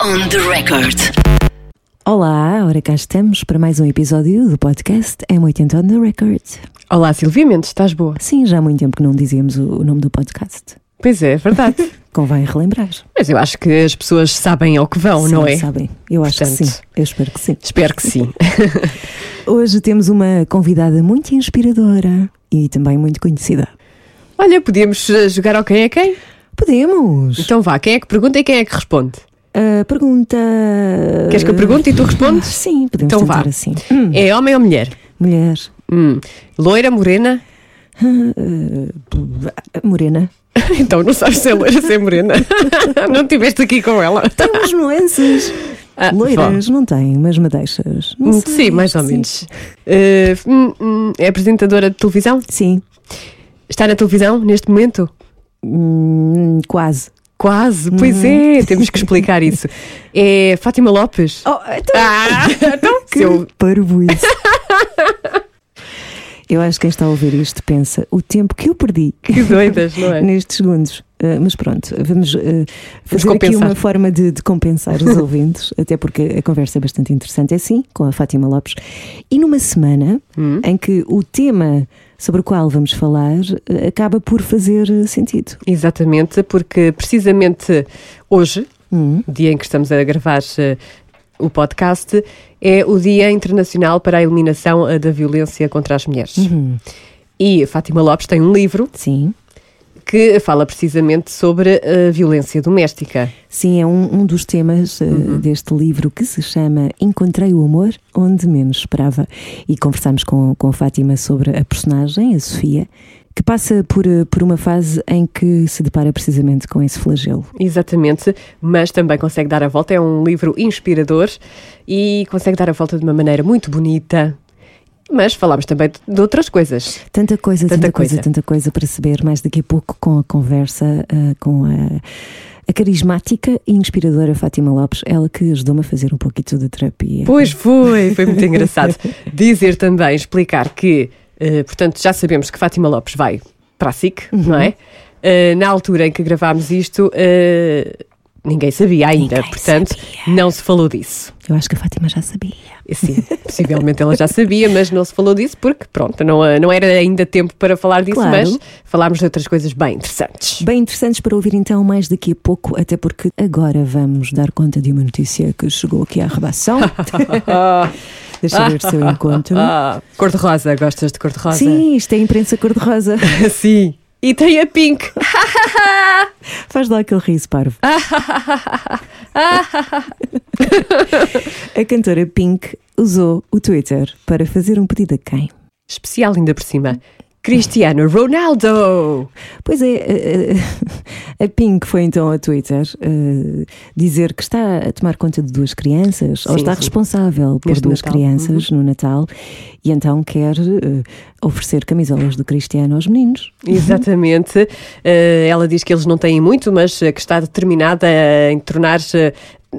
On the record. Olá, ora cá estamos para mais um episódio do podcast M80 on the Record. Olá, Silvia Mendes, estás boa? Sim, já há muito tempo que não dizíamos o, o nome do podcast. Pois é, verdade. Convém relembrar. Mas eu acho que as pessoas sabem ao que vão, Sim, não é? Sabem. Eu acho Portanto, que sim. Eu espero que sim. Espero que sim. Hoje temos uma convidada muito inspiradora e também muito conhecida. Olha, podíamos eh, jogar ao quem é quem? Podemos. Então vá, quem é que pergunta e quem é que responde? A pergunta. Queres que eu pergunte e tu respondes? Sim, podemos Então tentar vá. assim. Hum, É homem ou mulher? mulher. Hum. Loira, morena? Morena. então não sabes se é loira, se é morena. não estiveste aqui com ela. Tem umas nuances. Ah, Loiras não tem, mas madeixas. Não Hum, sei. Sim, mais ou Sim. menos. Hum, é apresentadora de televisão? Sim, Está na televisão neste momento? Hum, quase. Quase, pois é, temos que explicar isso. É Fátima Lopes. Oh, então, Ah, então, que se eu- parvoíce. Eu acho que quem está a ouvir isto pensa o tempo que eu perdi que doidas, não é? nestes segundos. Uh, mas pronto, vamos uh, fazer aqui compensar. uma forma de, de compensar os ouvintes, até porque a conversa é bastante interessante. É sim, com a Fátima Lopes. E numa semana Hum. em que o tema sobre o qual vamos falar uh, acaba por fazer uh, sentido. Exatamente, porque precisamente hoje, Hum, dia em que estamos a gravar eh, o podcast, é o Dia Internacional para a Eliminação eh, da Violência contra as Mulheres. uhum. E Fátima Lopes tem um livro Sim. Que fala precisamente sobre a violência doméstica. Sim, é um, um dos temas uh, Uhum. deste livro que se chama Encontrei o Amor Onde Menos Esperava. E conversámos com, com a Fátima sobre a personagem, a Sofia, que passa por, uh, por uma fase em que se depara precisamente com esse flagelo. Exatamente, mas também consegue dar a volta. É um livro inspirador e consegue dar a volta de uma maneira muito bonita. Mas falámos também de- outras coisas. Tanta coisa, tanta, Tanta coisa. coisa. tanta coisa para saber mais daqui a pouco com a conversa uh, com a, a carismática e inspiradora Fátima Lopes, ela que ajudou-me a fazer um pouquinho de terapia. Pois foi, foi muito engraçado. Dizer também, explicar que, eh, portanto, já sabemos que Fátima Lopes vai para a SIC, não é? Eh, na altura em que gravámos isto, eh, ninguém sabia ainda, Ninguém portanto, sabia. não se falou disso. Eu acho que a Fátima já sabia. Sim, possivelmente ela já sabia, mas não se falou disso porque, pronto, não, eh, não era ainda tempo para falar disso, Claro. mas falámos de outras coisas bem interessantes. Bem interessantes para ouvir então mais daqui a pouco, até porque agora vamos dar conta de uma notícia que chegou aqui à redação. Deixa eu ver se eu encontro. Ah, cor-de-rosa, gostas de cor-de-rosa? Sim, isto é imprensa cor-de-rosa. Sim. E tem a Pink. Faz lá aquele riso parvo. a cantora Pink usou o Twitter para fazer um pedido a quem? Especial ainda por cima. Cristiano Ronaldo! Pois é, a- Pink foi então ao Twitter eh, dizer que está a tomar conta de duas crianças, ou Sim, está sim. responsável por Neste duas Natal. Uhum. crianças no Natal e então quer eh, oferecer camisolas do Cristiano aos meninos. Exatamente. Eh, ela diz que eles não têm muito, mas eh, que está determinada em tornar-se.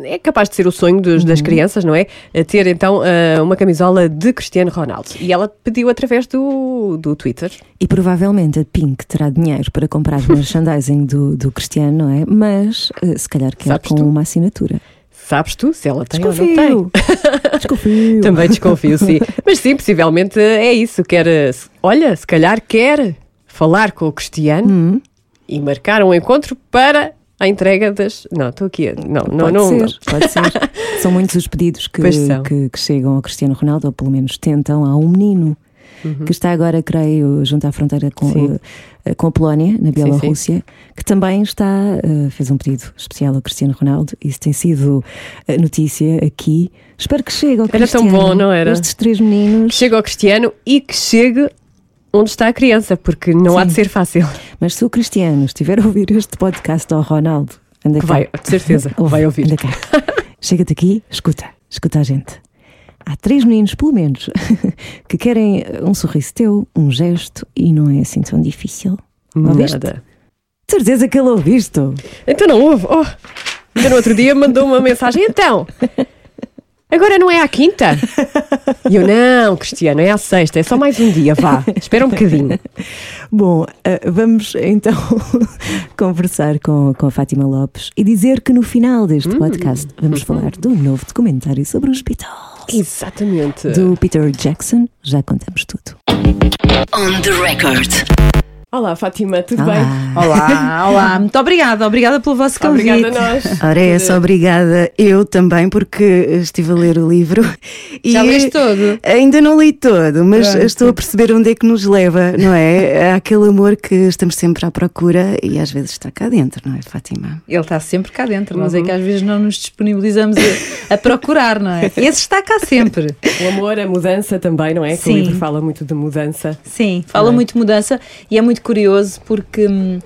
É capaz de ser o sonho dos- das crianças, não é? A ter então eh, uma camisola de Cristiano Ronaldo. E ela pediu através do, do Twitter. E provavelmente a Pink terá dinheiro para comprar merchandising do, do Cristiano, não é? Mas eh, se calhar quer Sabes com tu? uma assinatura. Sabes tu se ela tem ou não tem? Desconfio! Desconfio! Também desconfio, sim. Mas sim, possivelmente é isso. Quer, eh, olha, se calhar quer falar com o Cristiano Hum, e marcar um encontro para a entrega das. Não, estou aqui. a- Não, não, pode não. ser, não. pode ser. São muitos os pedidos que, que, que chegam ao Cristiano Ronaldo, ou pelo menos tentam. Há um menino que está agora, creio, junto à fronteira com, Uhum. Sim. eh, com a Polónia, na sim. Bielorrússia, que também está, eh, fez um pedido especial ao Cristiano Ronaldo. Isso tem sido a notícia aqui. Espero que chegue ao Era tão Cristiano. bom, não era? Estes três meninos. Que chegue ao Cristiano e que chegue onde está a criança, porque não há de Sim. ser fácil. Mas se o Cristiano estiver a ouvir este podcast ao Ronaldo, anda cá. Vai, de certeza, vai ouvir. Anda cá. Chega-te aqui, escuta, escuta a gente. Há três meninos, pelo menos, que querem um sorriso teu, um gesto, e não é assim tão difícil. Nada. De certeza que ele ouviste. Então não houve. Oh, ainda no outro dia mandou uma mensagem. Então, agora não é à quinta? E eu, não, Cristiano, é à sexta, é só mais um dia, vá. Espera um bocadinho. Bom, uh, vamos então conversar com, com a Fátima Lopes e dizer que no final deste hum. podcast vamos falar do novo documentário sobre os Beatles. Exatamente. Do Peter Jackson, já contamos tudo. On the record. Olá, Fátima, tudo olá. bem? Olá, olá. Muito obrigada, obrigada pelo vosso convite. Obrigada a nós. Ora, é essa, obrigada eu também, porque estive a ler o livro. Já leste todo? Ainda não li todo, mas Pronto. estou a perceber onde é que nos leva, não é? Aquele amor que estamos sempre à procura e às vezes está cá dentro, não é, Fátima? Ele está sempre cá dentro, uhum. nós é que às vezes não nos disponibilizamos a, a, procurar, não é? Esse está cá sempre. O amor, a mudança também, não é? Sim. Que o livro fala muito de mudança. Sim, fala é? muito de mudança e é muito curioso porque hum,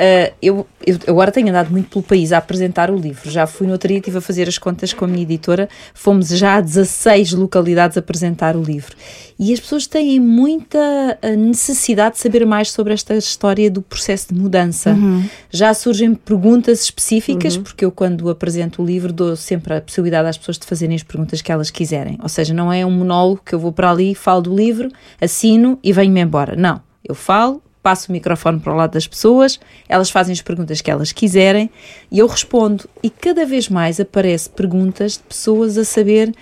Uh, eu, eu, agora tenho andado muito pelo país a apresentar o livro. Já fui no outro dia, estive a fazer as contas com a minha editora. Fomos já a 16 localidades a apresentar o livro. E as pessoas têm muita ah, necessidade de saber mais sobre esta história do processo de mudança. Uhum. Já surgem perguntas específicas, uhum. porque eu, quando apresento o livro, dou sempre a possibilidade às pessoas de fazerem as perguntas que elas quiserem. Ou seja, não é um monólogo que eu vou para ali, falo do livro, assino e venho-me embora. Não. Eu falo, passo o microfone para o lado das pessoas, elas fazem as perguntas que elas quiserem e eu respondo. E cada vez mais aparece perguntas de pessoas a saber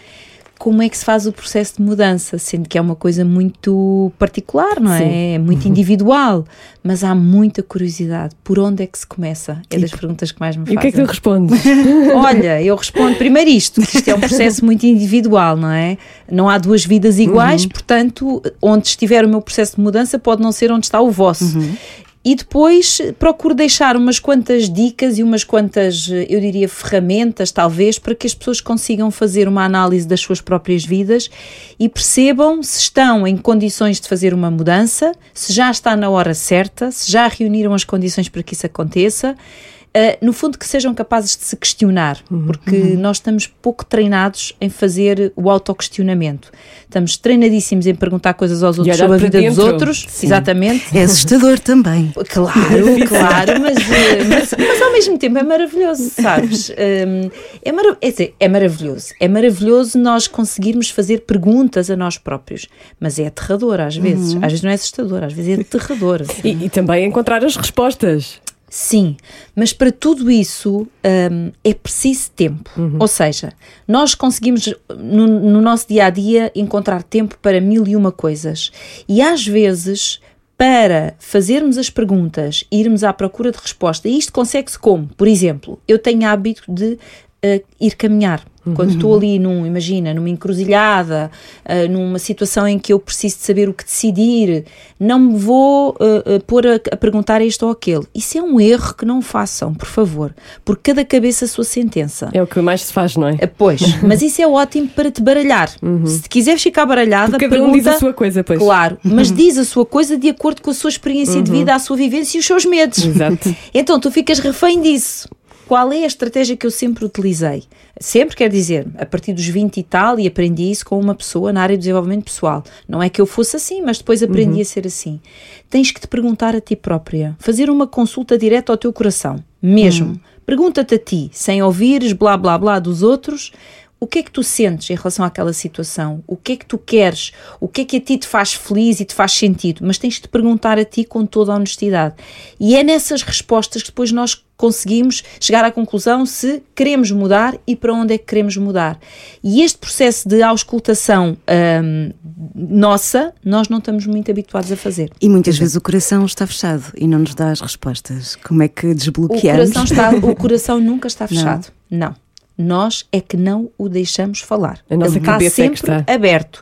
como é que se faz o processo de mudança, sendo que é uma coisa muito particular, não é? Sim. É muito individual, mas há muita curiosidade. Por onde é que se começa? É das perguntas que mais me fazem. E o que é que tu respondes? Olha, eu respondo primeiro isto, que isto é um processo muito individual, não é? Não há duas vidas iguais, uhum. portanto, onde estiver o meu processo de mudança pode não ser onde está o vosso. Uhum. E depois procuro deixar umas quantas dicas e umas quantas, eu diria, ferramentas, talvez, para que as pessoas consigam fazer uma análise das suas próprias vidas e percebam se estão em condições de fazer uma mudança, se já está na hora certa, se já reuniram as condições para que isso aconteça uh, no fundo, que sejam capazes de se questionar, uhum, porque uhum. nós estamos pouco treinados em fazer o autoquestionamento. Estamos treinadíssimos em perguntar coisas aos outros sobre a vida dentro. dos outros. Sim. Exatamente. É assustador também. Claro, claro, mas, eh, mas, mas, ao mesmo tempo é maravilhoso, sabes? Um, é, marav é, dizer, é maravilhoso. É maravilhoso nós conseguirmos fazer perguntas a nós próprios, mas é aterrador às vezes. Uhum. Às vezes não é assustador, às vezes é aterrador. E, e também encontrar as respostas. Sim, mas para tudo isso um, é preciso tempo. Uhum. Ou seja, nós conseguimos no, no, nosso dia a dia encontrar tempo para mil e uma coisas. E às vezes, para fazermos as perguntas, irmos à procura de resposta, e isto consegue-se como? Por exemplo, eu tenho hábito de uh, ir caminhar. Quando estou ali, num, imagina, numa encruzilhada, uh, numa situação em que eu preciso de saber o que decidir, não me vou uh, uh, pôr a, a, perguntar isto ou aquele. Isso é um erro que não façam, por favor, porque cada cabeça a sua sentença. É o que mais se faz, não é? Pois, mas isso é ótimo para te baralhar. Uhum. Se quiseres ficar baralhada, porque cada pergunta, um diz a sua coisa, pois. Claro, mas diz a sua coisa de acordo com a sua experiência uhum. de vida, a sua vivência e os seus medos. Exato. Então tu ficas refém disso. Qual é a estratégia que eu sempre utilizei? Sempre quer dizer, a partir dos 20 e tal, e aprendi isso com uma pessoa na área do desenvolvimento pessoal. Não é que eu fosse assim, mas depois aprendi uhum. a ser assim. Tens que te perguntar a ti própria, fazer uma consulta direta ao teu coração, mesmo. Uhum. Pergunta-te a ti, sem ouvires blá blá blá dos outros, o que é que tu sentes em relação àquela situação? O que é que tu queres? O que é que a ti te faz feliz e te faz sentido? Mas tens de te perguntar a ti com toda a honestidade. E é nessas respostas que depois nós conseguimos chegar à conclusão se queremos mudar e para onde é que queremos mudar. E este processo de auscultação hum, nossa, nós não estamos muito habituados a fazer. E muitas vezes o coração está fechado e não nos dá as respostas. Como é que desbloqueamos? O coração, está, o coração nunca está fechado. não. não nós é que não o deixamos falar. A nossa Ele está sempre é está. aberto.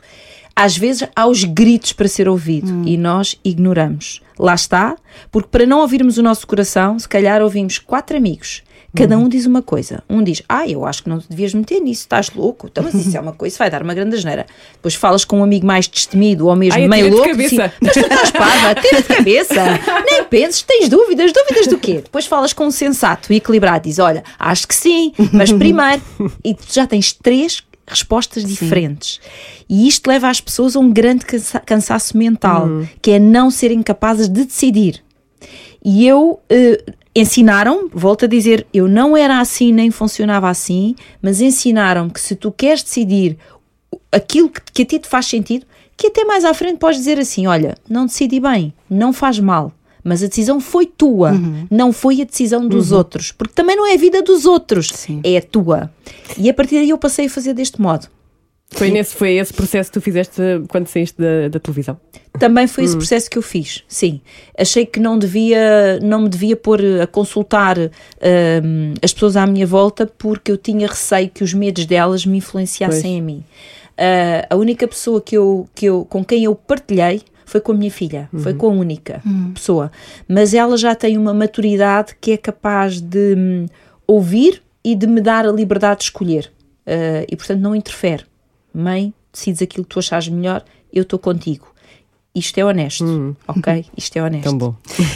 Às vezes há os gritos para ser ouvido hum. e nós ignoramos. Lá está, porque para não ouvirmos o nosso coração, se calhar ouvimos quatro amigos Cada uhum. um diz uma coisa. Um diz, ah, eu acho que não te devias meter nisso, estás louco. Então, mas isso é uma coisa, vai dar uma grande asneira. Depois falas com um amigo mais destemido ou mesmo Ai, meio louco. Assim, mas tu estás parva, tira de cabeça. Nem penses, tens dúvidas. Dúvidas do quê? Depois falas com um sensato e equilibrado. Diz, olha, acho que sim, mas primeiro. E tu já tens três respostas diferentes. Sim. E isto leva as pessoas a um grande cansa cansaço mental, hum. que é não serem capazes de decidir. E eu uh, ensinaram, volto a dizer, eu não era assim nem funcionava assim, mas ensinaram que se tu queres decidir aquilo que, que a ti te faz sentido, que até mais à frente podes dizer assim: olha, não decidi bem, não faz mal. Mas a decisão foi tua, uhum. não foi a decisão dos uhum. outros, porque também não é a vida dos outros, Sim. é a tua. E a partir daí eu passei a fazer deste modo. Foi, nesse, foi esse processo que tu fizeste quando saíste da, da televisão? Também foi esse hum. processo que eu fiz, sim. Achei que não devia, não me devia pôr a consultar uh, as pessoas à minha volta porque eu tinha receio que os medos delas me influenciassem pois. a mim. Uh, a única pessoa que eu, que eu, com quem eu partilhei foi com a minha filha, uhum. foi com a única uhum. pessoa. Mas ela já tem uma maturidade que é capaz de hum, ouvir e de me dar a liberdade de escolher. Uh, e portanto não interfere mãe, decides aquilo que tu achas melhor, eu estou contigo. Isto é honesto, hum. ok? Isto é honesto. Tão bom.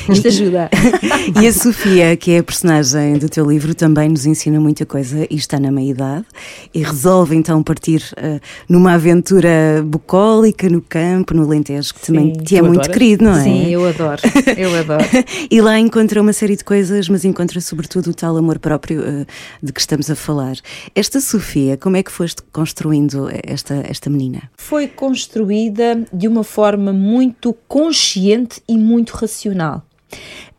Isto ajuda. e a Sofia, que é a personagem do teu livro, também nos ensina muita coisa e está na meia-idade e resolve então partir uh, numa aventura bucólica no campo, no Lentejo, que Sim, também te é muito querido, não é? Sim, eu adoro. Eu adoro. e lá encontra uma série de coisas, mas encontra sobretudo o tal amor próprio uh, de que estamos a falar. Esta Sofia, como é que foste construindo esta, esta menina? Foi construída de uma forma muito muito consciente e muito racional.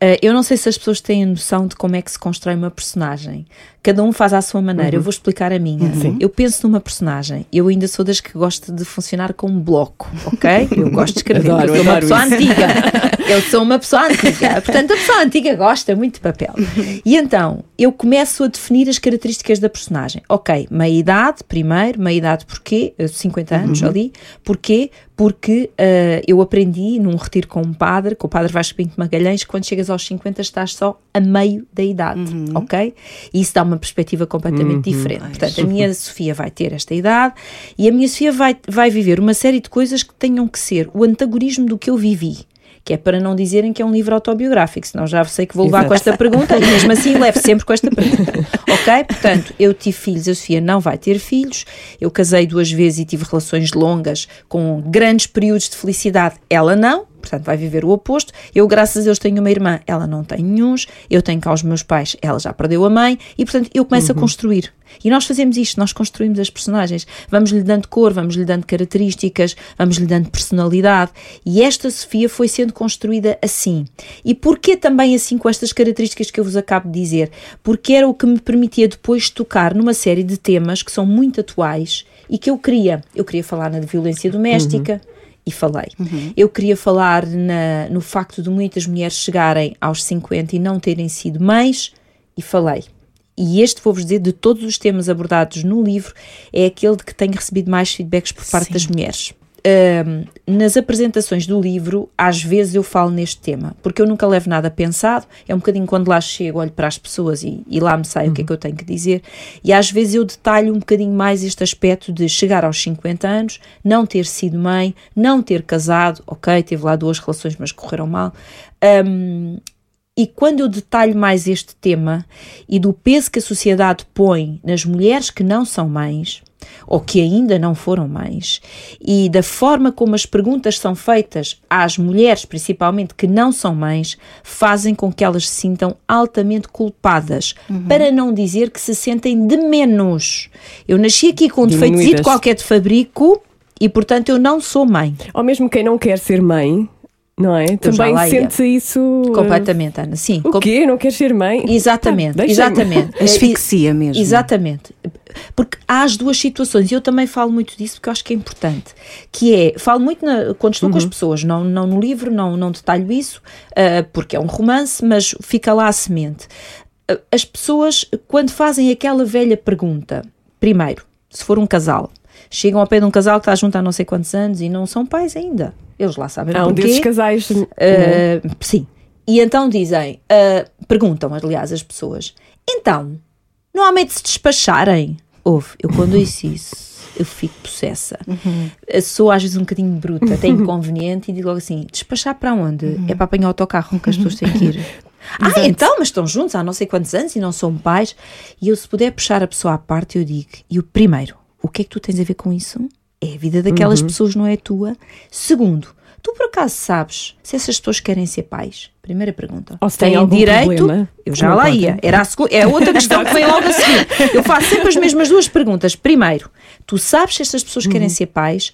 Uh, eu não sei se as pessoas têm noção de como é que se constrói uma personagem. Cada um faz à sua maneira. Uhum. Eu vou explicar a minha. Uhum. Eu penso numa personagem. Eu ainda sou das que gosto de funcionar como bloco, ok? Eu gosto de escrever. Adoro, eu sou uma pessoa isso. antiga. Eu sou uma pessoa antiga. Portanto, a pessoa antiga gosta muito de papel. E então, eu começo a definir as características da personagem. Ok, meia idade, primeiro. Meia idade porquê? 50 anos uhum. ali. Porquê? Porque uh, eu aprendi num retiro com um padre, com o padre Vasco Pinto Magalhães, que quando chegas aos 50 estás só a meio da idade, uhum. ok? E isso dá uma perspectiva completamente uhum. diferente. Ai, Portanto, a minha Sofia vai ter esta idade e a minha Sofia vai, vai viver uma série de coisas que tenham que ser o antagonismo do que eu vivi que é para não dizerem que é um livro autobiográfico, senão já sei que vou levar Exato. com esta pergunta, e mesmo assim levo sempre com esta pergunta. ok? Portanto, eu tive filhos, a Sofia não vai ter filhos, eu casei duas vezes e tive relações longas com grandes períodos de felicidade, ela não, portanto vai viver o oposto. Eu, graças a Deus, tenho uma irmã, ela não tem nenhums, eu tenho cá os meus pais, ela já perdeu a mãe, e portanto eu começo uhum. a construir. E nós fazemos isto, nós construímos as personagens, vamos-lhe dando cor, vamos-lhe dando características, vamos-lhe dando personalidade, e esta Sofia foi sendo construída assim. E porquê também assim com estas características que eu vos acabo de dizer? Porque era o que me permitia depois tocar numa série de temas que são muito atuais e que eu queria. Eu queria falar na violência doméstica, uhum e falei. Uhum. Eu queria falar na, no facto de muitas mulheres chegarem aos 50 e não terem sido mães e falei. E este, vou-vos dizer, de todos os temas abordados no livro, é aquele de que tenho recebido mais feedbacks por parte Sim. das mulheres nas apresentações do livro, às vezes eu falo neste tema, porque eu nunca levo nada pensado, é um bocadinho quando lá chego, olho para as pessoas e, e lá me sai uhum. o que é que eu tenho que dizer, e às vezes eu detalho um bocadinho mais este aspecto de chegar aos 50 anos, não ter sido mãe, não ter casado, ok, teve lá duas relações, mas correram mal, um, e quando eu detalho mais este tema e do peso que a sociedade põe nas mulheres que não são mães, ou que ainda não foram mães, e da forma como as perguntas são feitas às mulheres, principalmente que não são mães, fazem com que elas se sintam altamente culpadas, uhum. para não dizer que se sentem de menos. Eu nasci aqui com um defeito qualquer de fabrico e, portanto, eu não sou mãe. Ou mesmo quem não quer ser mãe, não é? Também sente isso. Uh, Completamente, Ana. Sim. O quê? Não queres ser mãe? Exatamente, tá, exatamente. Asfixia mesmo. Exatamente. Porque há as duas situações, e eu também falo muito disso porque eu acho que é importante. Que é, falo muito na, quando estou uhum. com as uhum. pessoas, não, não no livro, não, não detalho isso, uh, porque é um romance, mas fica lá a semente. Uh, as pessoas, quando fazem aquela velha pergunta, primeiro, se for um casal, chegam ao pé de um casal que está junto há não sei quantos anos e não são pais ainda. Eles lá sabem Há um desses casais. Uh, sim. E então dizem, uh, perguntam, aliás, as pessoas, então, não há medo de se despacharem? Houve, eu quando disse isso, eu fico possessa. Uhum. Sou às vezes um bocadinho bruta, até inconveniente, e digo logo assim: despachar para onde? Uhum. É para apanhar o autocarro que as pessoas têm que ir. ah, então, mas estão juntos há não sei quantos anos e não são pais. E eu, se puder puxar a pessoa à parte, eu digo: e o primeiro, o que é que tu tens a ver com isso? É a vida daquelas uhum. pessoas, não é tua. Segundo, tu por acaso sabes se essas pessoas querem ser pais? Primeira pergunta. Ou se têm algum direito? Problema, eu já lá ia. Era a segunda, é a outra questão que vem logo a seguir. Eu faço sempre as mesmas duas perguntas. Primeiro, tu sabes se estas pessoas querem uhum. ser pais?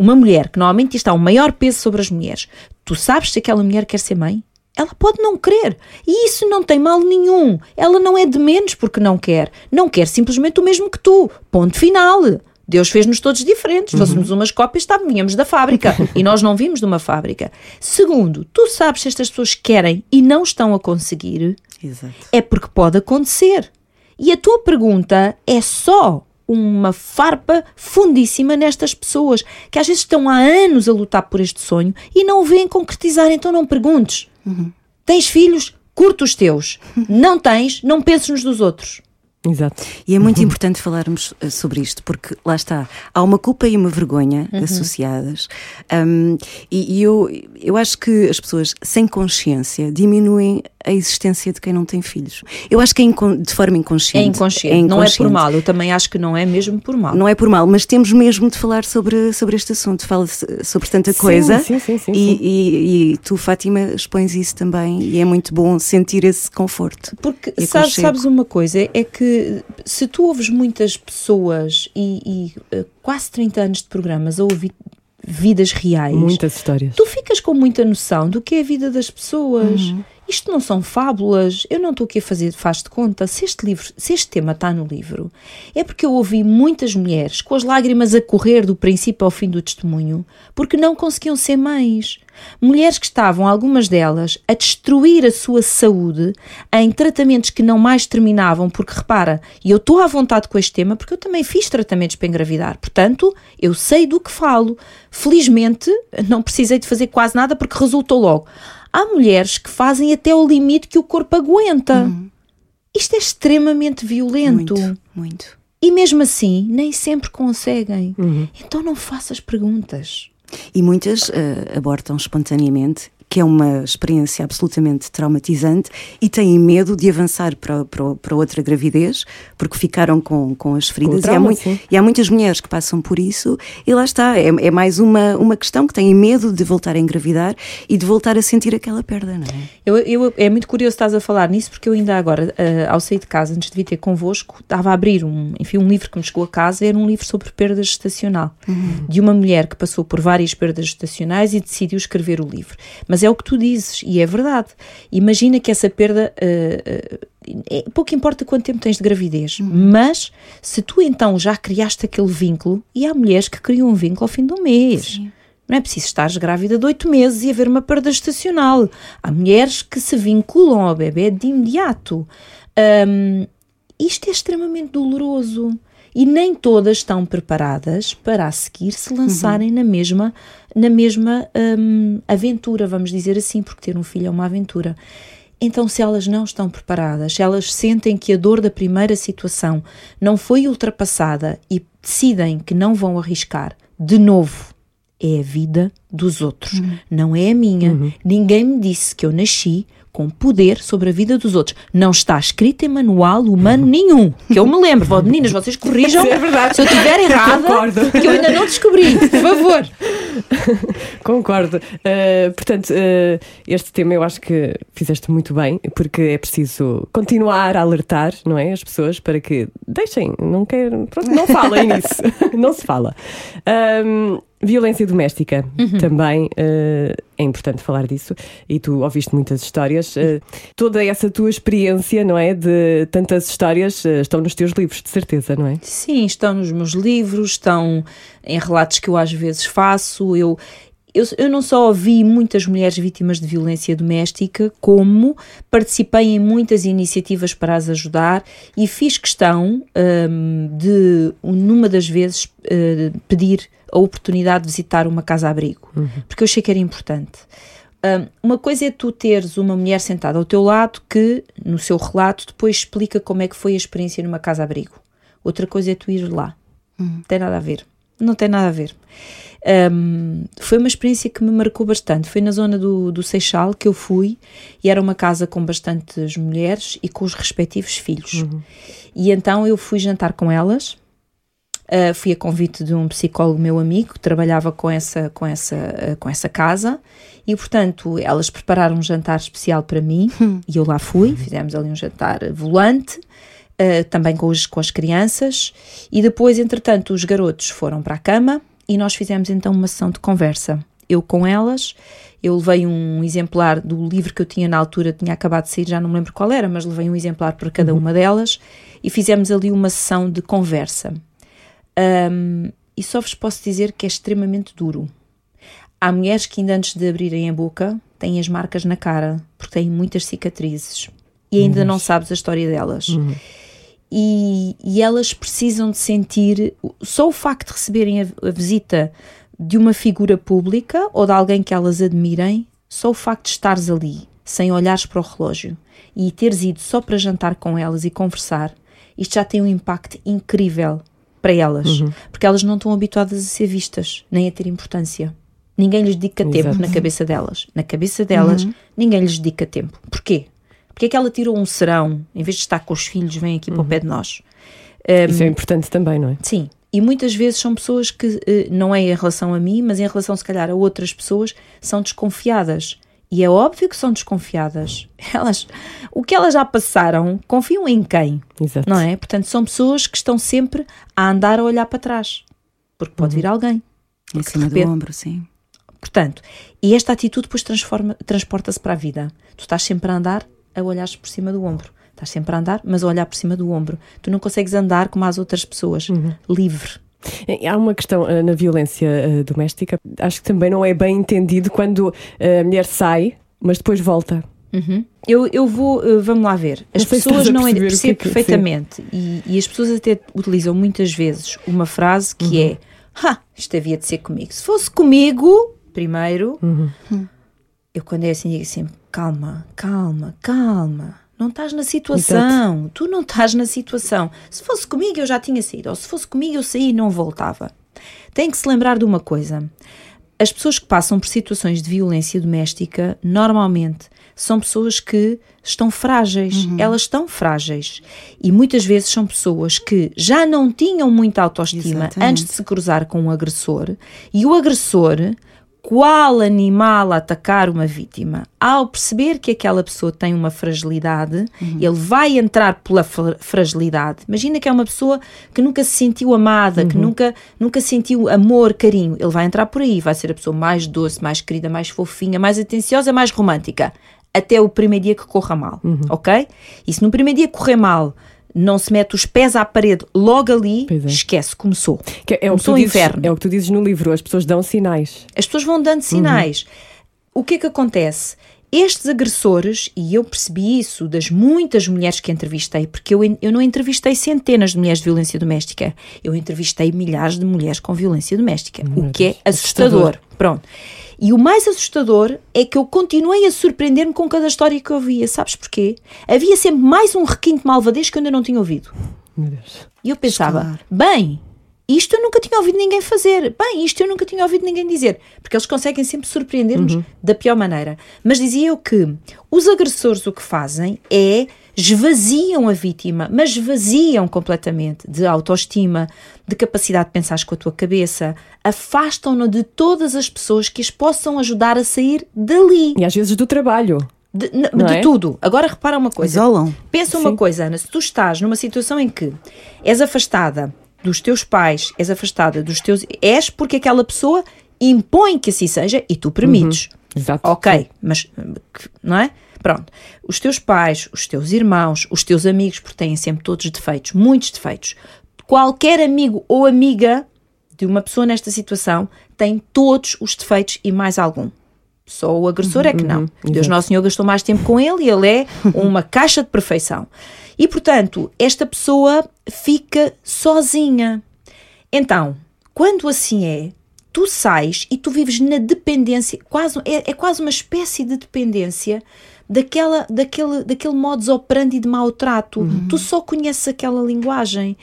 uma mulher que normalmente está um maior peso sobre as mulheres, tu sabes se aquela mulher quer ser mãe? Ela pode não querer. E isso não tem mal nenhum. Ela não é de menos porque não quer. Não quer simplesmente o mesmo que tu. Ponto final. Deus fez-nos todos diferentes. Uhum. Fôssemos umas cópias, tá, vínhamos da fábrica. e nós não vimos de uma fábrica. Segundo, tu sabes se estas pessoas querem e não estão a conseguir. Exato. É porque pode acontecer. E a tua pergunta é só uma farpa fundíssima nestas pessoas que às vezes estão há anos a lutar por este sonho e não o veem concretizar. Então não perguntes. Uhum. Tens filhos? Curta os teus. Não tens? Não penses nos dos outros. Exato. E é muito uhum. importante falarmos uh, sobre isto, porque lá está, há uma culpa e uma vergonha uhum. associadas. Um, e, e eu, eu acho que as pessoas sem consciência diminuem a existência de quem não tem filhos. Eu acho que é de forma inconsciente. É inconsciente. é inconsciente. Não é por mal, eu também acho que não é mesmo por mal. Não é por mal, mas temos mesmo de falar sobre, sobre este assunto. Fala-se sobre tanta coisa. Sim, sim, sim. E, e, e, tu, Fátima, expões isso também e é muito bom sentir esse conforto. Porque sabes, sabes uma coisa, é que se tu ouves muitas pessoas e, e uh, quase 30 anos de programas a ouvir vidas reais. Muitas histórias. Tu ficas com muita noção do que é a vida das pessoas. Uhum. Isto não são fábulas, eu não estou aqui a fazer faz de conta. Se este livro, se este tema está no livro, é porque eu ouvi muitas mulheres com as lágrimas a correr do princípio ao fim do testemunho, porque não conseguiam ser mães. Mulheres que estavam, algumas delas, a destruir a sua saúde em tratamentos que não mais terminavam, porque repara, e eu estou à vontade com este tema porque eu também fiz tratamentos para engravidar, portanto, eu sei do que falo. Felizmente, não precisei de fazer quase nada porque resultou logo. Há mulheres que fazem até o limite que o corpo aguenta. Uhum. Isto é extremamente violento. Muito, muito. E mesmo assim, nem sempre conseguem. Uhum. Então não faças perguntas. E muitas uh, abortam espontaneamente que é uma experiência absolutamente traumatizante e têm medo de avançar para, para, para outra gravidez porque ficaram com, com as feridas. Com trauma, e, há e, há muitas mulheres que passam por isso e lá está, é, é, mais uma, uma questão que têm medo de voltar a engravidar e de voltar a sentir aquela perda, não é? Eu, eu, é muito curioso estás a falar nisso porque eu ainda agora, uh, ao sair de casa, antes de vir ter convosco, estava a abrir um, enfim, um livro que me chegou a casa, era um livro sobre perda gestacional, uhum. de uma mulher que passou por várias perdas gestacionais e decidiu escrever o livro. Mas mas é o que tu dizes e é verdade. Imagina que essa perda. Uh, uh, pouco importa quanto tempo tens de gravidez, uhum. mas se tu então já criaste aquele vínculo, e há mulheres que criam um vínculo ao fim do mês. Sim. Não é preciso estar grávida de oito meses e haver uma perda estacional. Há mulheres que se vinculam ao bebê de imediato. Um, isto é extremamente doloroso e nem todas estão preparadas para a seguir se lançarem uhum. na mesma na mesma um, aventura, vamos dizer assim, porque ter um filho é uma aventura. Então, se elas não estão preparadas, se elas sentem que a dor da primeira situação não foi ultrapassada e decidem que não vão arriscar, de novo, é a vida dos outros, uhum. não é a minha. Uhum. Ninguém me disse que eu nasci com poder sobre a vida dos outros. Não está escrito em manual humano nenhum. Que eu me lembro. Meninas, vocês corrijam é verdade. se eu estiver errada, Concordo. que eu ainda não descobri. Por favor. Concordo. Uh, portanto, uh, este tema eu acho que fizeste muito bem, porque é preciso continuar a alertar, não é? As pessoas para que deixem, não quero, pronto, não falem nisso. não se fala. Um, Violência doméstica uhum. também uh, é importante falar disso e tu ouviste muitas histórias. Uh, toda essa tua experiência, não é? De tantas histórias uh, estão nos teus livros, de certeza, não é? Sim, estão nos meus livros, estão em relatos que eu às vezes faço. Eu, eu, eu não só ouvi muitas mulheres vítimas de violência doméstica, como participei em muitas iniciativas para as ajudar e fiz questão um, de, numa das vezes, pedir a oportunidade de visitar uma casa-abrigo, uhum. porque eu achei que era importante. Um, uma coisa é tu teres uma mulher sentada ao teu lado que, no seu relato, depois explica como é que foi a experiência numa casa-abrigo. Outra coisa é tu ir lá. Uhum. Não tem nada a ver. Não tem nada a ver. Um, foi uma experiência que me marcou bastante. Foi na zona do, do Seixal que eu fui e era uma casa com bastantes mulheres e com os respectivos filhos. Uhum. E então eu fui jantar com elas Uh, fui a convite de um psicólogo meu amigo que trabalhava com essa, com essa, uh, com essa casa e, portanto, elas prepararam um jantar especial para mim hum. e eu lá fui. Fizemos ali um jantar volante, uh, também com, os, com as crianças. E depois, entretanto, os garotos foram para a cama e nós fizemos então uma sessão de conversa. Eu com elas, eu levei um exemplar do livro que eu tinha na altura, tinha acabado de sair, já não me lembro qual era, mas levei um exemplar para cada uma delas e fizemos ali uma sessão de conversa. Um, e só vos posso dizer que é extremamente duro. Há mulheres que ainda antes de abrirem a boca têm as marcas na cara, porque têm muitas cicatrizes e ainda não sabes a história delas. Uhum. E, e, elas precisam de sentir só o facto de receberem a, a, visita de uma figura pública ou de alguém que elas admirem, só o facto de estares ali, sem olhares para o relógio e teres ido só para jantar com elas e conversar, isto já tem um impacto incrível para elas, uhum. porque elas não estão habituadas a ser vistas, nem a ter importância. Ninguém lhes dedica Exato. tempo na cabeça delas. Na cabeça delas, uhum. ninguém lhes dedica tempo. Porquê? Porque é que ela tirou um serão, em vez de estar com os filhos, vem aqui uhum. para o pé de nós? Um, Isso é importante também, não é? Sim. E muitas vezes são pessoas que, eh, não é em relação a mim, mas em relação, se calhar, a outras pessoas, são desconfiadas. E é óbvio que são desconfiadas. Elas, o que elas já passaram, confiam em quem? Exato. Não é? Portanto, são pessoas que estão sempre a andar a olhar para trás. Porque pode uhum. vir alguém. Em cima do ombro, sim. Portanto, e esta atitude depois transporta-se para a vida. Tu estás sempre a andar a olhar por cima do ombro. Estás sempre a andar, mas a olhar por cima do ombro. Tu não consegues andar como as outras pessoas, uhum. livre. Há uma questão uh, na violência uh, doméstica, acho que também não é bem entendido quando eh, a mulher sai, mas depois volta. Uhum. Eu, eu vou, vamos lá ver. As pessoas não é, percebo que, perfeitamente e, e, as pessoas até utilizam muitas vezes uma frase que uhum. é: Ha, isto havia de ser comigo. Se fosse comigo, primeiro, uhum. eu quando é assim digo assim: calma, calma, calma. Não estás na situação. Exato. Tu não estás na situação. Se fosse comigo, eu já tinha saído. Ou se fosse comigo, eu saí e não voltava. Tem que se lembrar de uma coisa. As pessoas que passam por situações de violência doméstica, normalmente, são pessoas que estão frágeis. Uhum. Elas estão frágeis. E muitas vezes são pessoas que já não tinham muita autoestima Exatamente. antes de se cruzar com o agressor. E o agressor qual animal atacar uma vítima. Ao perceber que aquela pessoa tem uma fragilidade, uhum. ele vai entrar pela fragilidade. Imagina que é uma pessoa que nunca se sentiu amada, uhum. que nunca, nunca sentiu amor, carinho. Ele vai entrar por aí, vai ser a pessoa mais doce, mais querida, mais fofinha, mais atenciosa, mais romântica. Até o primeiro dia que corra mal, uhum. ok? E se no primeiro dia correr mal, não se mete os pés à parede logo ali, é. esquece, começou. Que é, começou o, o inferno. é o que tu dizes no livro, as pessoas dão sinais. As pessoas vão dando sinais. Uhum. O que é que acontece? Estes agressores, e eu percebi isso das muitas mulheres que entrevistei, porque eu, eu não entrevistei centenas de mulheres de violência doméstica, eu entrevistei milhares de mulheres com violência doméstica, Meu o que Deus. é assustador. assustador. Pronto. E o mais assustador é que eu continuei a surpreender-me com cada história que eu ouvia. Sabes porquê? Havia sempre mais um requinte de malvadez que eu ainda não tinha ouvido. Meu Deus. E eu pensava, bem, isto eu nunca tinha ouvido ninguém fazer. Bem, isto eu nunca tinha ouvido ninguém dizer. Porque eles conseguem sempre surpreender-nos uhum. da pior maneira. Mas dizia eu que os agressores o que fazem é esvaziam a vítima, mas esvaziam completamente de autoestima, de capacidade de pensar com a tua cabeça, afastam-no de todas as pessoas que as possam ajudar a sair dali. E às vezes do trabalho. De, de é? tudo. Agora repara uma coisa. Isolam. Pensa Sim. uma coisa, Ana. Se tu estás numa situação em que és afastada dos teus pais, és afastada dos teus. És porque aquela pessoa impõe que assim seja e tu permites. Uhum. Exato. Ok, mas não é? Pronto. Os teus pais, os teus irmãos, os teus amigos, porque têm sempre todos defeitos, muitos defeitos. Qualquer amigo ou amiga de uma pessoa nesta situação tem todos os defeitos e mais algum. Só o agressor é que não. Uhum, Deus Nosso Senhor gastou mais tempo com ele e ele é uma caixa de perfeição. E portanto, esta pessoa fica sozinha. Então, quando assim é, tu sais e tu vives na dependência, quase, é, é quase uma espécie de dependência daquela, daquele, daquele modus operandi de maltrato. Uhum. Tu só conheces aquela linguagem.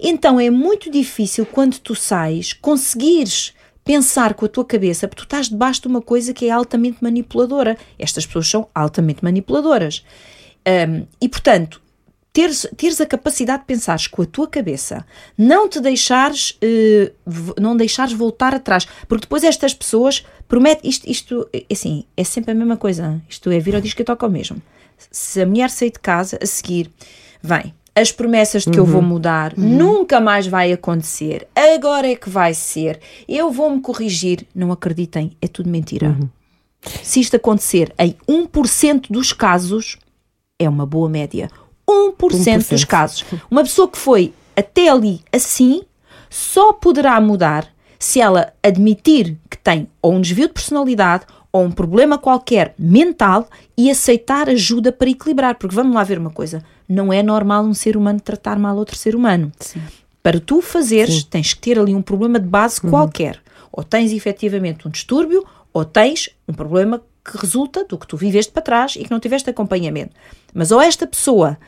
Então é muito difícil quando tu sais conseguires pensar com a tua cabeça, porque tu estás debaixo de uma coisa que é altamente manipuladora. Estas pessoas são altamente manipuladoras. Um, e portanto, teres, teres a capacidade de pensares com a tua cabeça, não te deixares, uh, não deixares voltar atrás, porque depois estas pessoas prometem, isto, isto é assim, é sempre a mesma coisa, isto é vir ao disco que toca ao mesmo. Se a mulher sair de casa, a seguir, vem, as promessas de que eu vou mudar, nunca mais vai acontecer, agora é que vai ser, eu vou-me corrigir. Não acreditem, é tudo mentira. Se isto acontecer em 1% dos casos, é uma boa média. 1%, 1%. dos casos. Uma pessoa que foi até ali assim, só poderá mudar se ela admitir que tem ou um desvio de personalidade ou um problema qualquer mental e aceitar ajuda para equilibrar. Porque vamos lá ver uma coisa: não é normal um ser humano tratar mal outro ser humano. Sim. Para tu fazeres, Sim. tens que ter ali um problema de base uhum. qualquer. Ou tens efetivamente um distúrbio, ou tens um problema que resulta do que tu viveste para trás e que não tiveste acompanhamento. Mas ou esta pessoa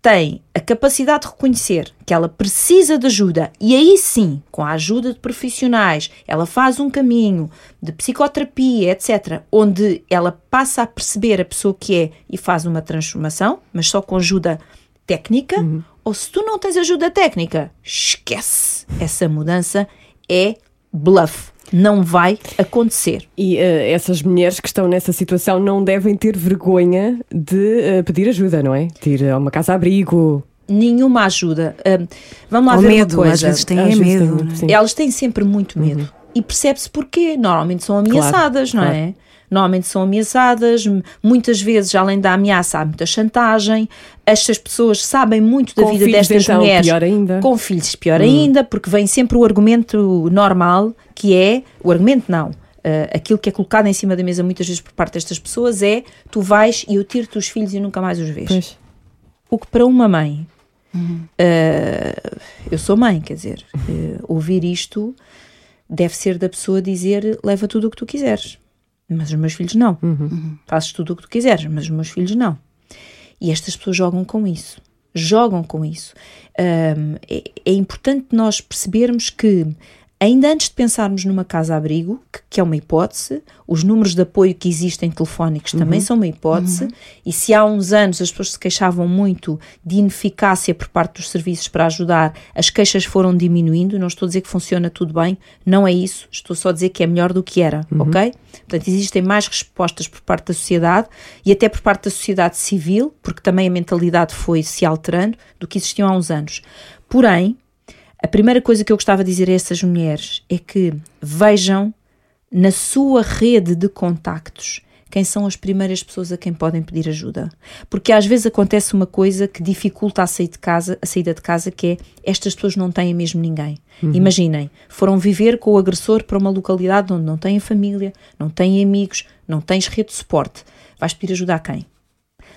tem a capacidade de reconhecer que ela precisa de ajuda e aí sim, com a ajuda de profissionais, ela faz um caminho de psicoterapia, etc., onde ela passa a perceber a pessoa que é e faz uma transformação, mas só com ajuda técnica, uhum. ou se tu não tens ajuda técnica, esquece. Essa mudança é bluff não vai acontecer. E uh, essas mulheres que estão nessa situação não devem ter vergonha de uh, pedir ajuda, não é? De ir a uma casa-abrigo. Nenhuma ajuda. Uh, vamos lá Ou ver medo, uma coisa. Às vezes têm às medo. Têm, Elas têm sempre muito medo. Uhum. E percebe-se porquê. Normalmente são ameaçadas, claro, não é? claro. é? Normalmente são ameaçadas, muitas vezes, além da ameaça, há muita chantagem. Estas pessoas sabem muito da com vida destas então, mulheres. Pior ainda. Com filhos, pior hum. ainda, porque vem sempre o argumento normal, que é o argumento não. Uh, aquilo que é colocado em cima da mesa muitas vezes por parte destas pessoas é tu vais e eu tiro-te os filhos e nunca mais os vês. Pois. O que para uma mãe, uhum. uh, eu sou mãe, quer dizer, uh, ouvir isto deve ser da pessoa dizer leva tudo o que tu quiseres mas os meus filhos não. Uhum. Fazes tudo o que tu quiseres, mas os meus filhos não. E estas pessoas jogam com isso. Jogam com isso. Um, é, é, importante nós percebermos que Ainda antes de pensarmos numa casa-abrigo, que, que, é uma hipótese, os números de apoio que existem telefónicos uhum. também são uma hipótese, uhum. e se há uns anos as pessoas se queixavam muito de ineficácia por parte dos serviços para ajudar, as queixas foram diminuindo. Não estou a dizer que funciona tudo bem, não é isso, estou só a dizer que é melhor do que era, uhum. ok? Portanto, existem mais respostas por parte da sociedade e até por parte da sociedade civil, porque também a mentalidade foi se alterando, do que existiam há uns anos. Porém, a primeira coisa que eu gostava de dizer a essas mulheres é que vejam na sua rede de contactos quem são as primeiras pessoas a quem podem pedir ajuda. Porque às vezes acontece uma coisa que dificulta a saída de casa, a saída de casa que é estas pessoas não têm mesmo ninguém. Uhum. Imaginem, foram viver com o agressor para uma localidade onde não têm família, não têm amigos, não tens rede de suporte. Vais pedir ajuda a quem?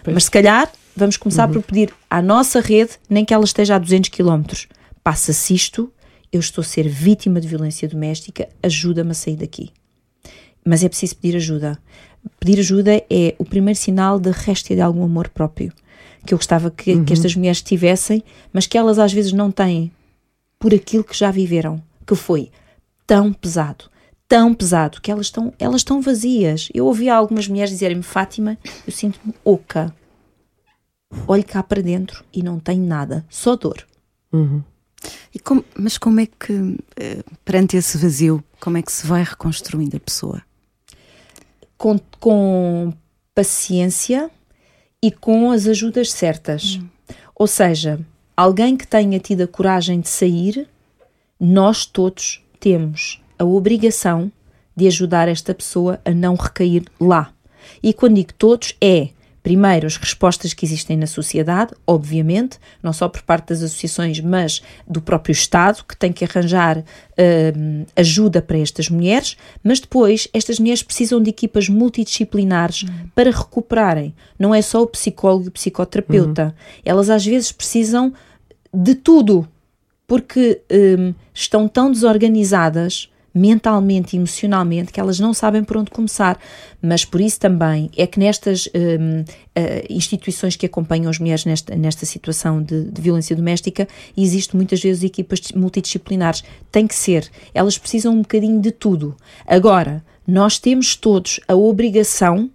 Pois. Mas se calhar vamos começar uhum. por pedir à nossa rede, nem que ela esteja a 200 quilómetros passa-se isto, eu estou a ser vítima de violência doméstica, ajuda-me a sair daqui. Mas é preciso pedir ajuda. Pedir ajuda é o primeiro sinal de réstia de algum amor próprio que eu gostava que, uhum. que estas mulheres tivessem, mas que elas às vezes não têm por aquilo que já viveram, que foi tão pesado, tão pesado, que elas estão, elas estão vazias. Eu ouvi algumas mulheres dizerem-me, Fátima, eu sinto-me oca. Olho cá para dentro e não tenho nada, só dor. Uhum. Como, mas como é que, eh, perante esse vazio, como é que se vai reconstruindo a pessoa? Com, com paciência e com as ajudas certas. Hum. Ou seja, alguém que tenha tido a coragem de sair, nós todos temos a obrigação de ajudar esta pessoa a não recair lá. E quando digo todos, é Primeiro, as respostas que existem na sociedade, obviamente, não só por parte das associações, mas do próprio Estado, que tem que arranjar uh, ajuda para estas mulheres, mas depois estas mulheres precisam de equipas multidisciplinares uhum. para recuperarem. Não é só o psicólogo e o psicoterapeuta. Uhum. Elas às vezes precisam de tudo, porque um, estão tão desorganizadas mentalmente e emocionalmente que elas não sabem por onde começar. Mas por isso também é que nestas um, uh, instituições que acompanham as mulheres nesta, nesta situação de, de, violência doméstica, existe muitas vezes equipas multidisciplinares. Tem que ser. Elas precisam um bocadinho de tudo. Agora, nós temos todos a obrigação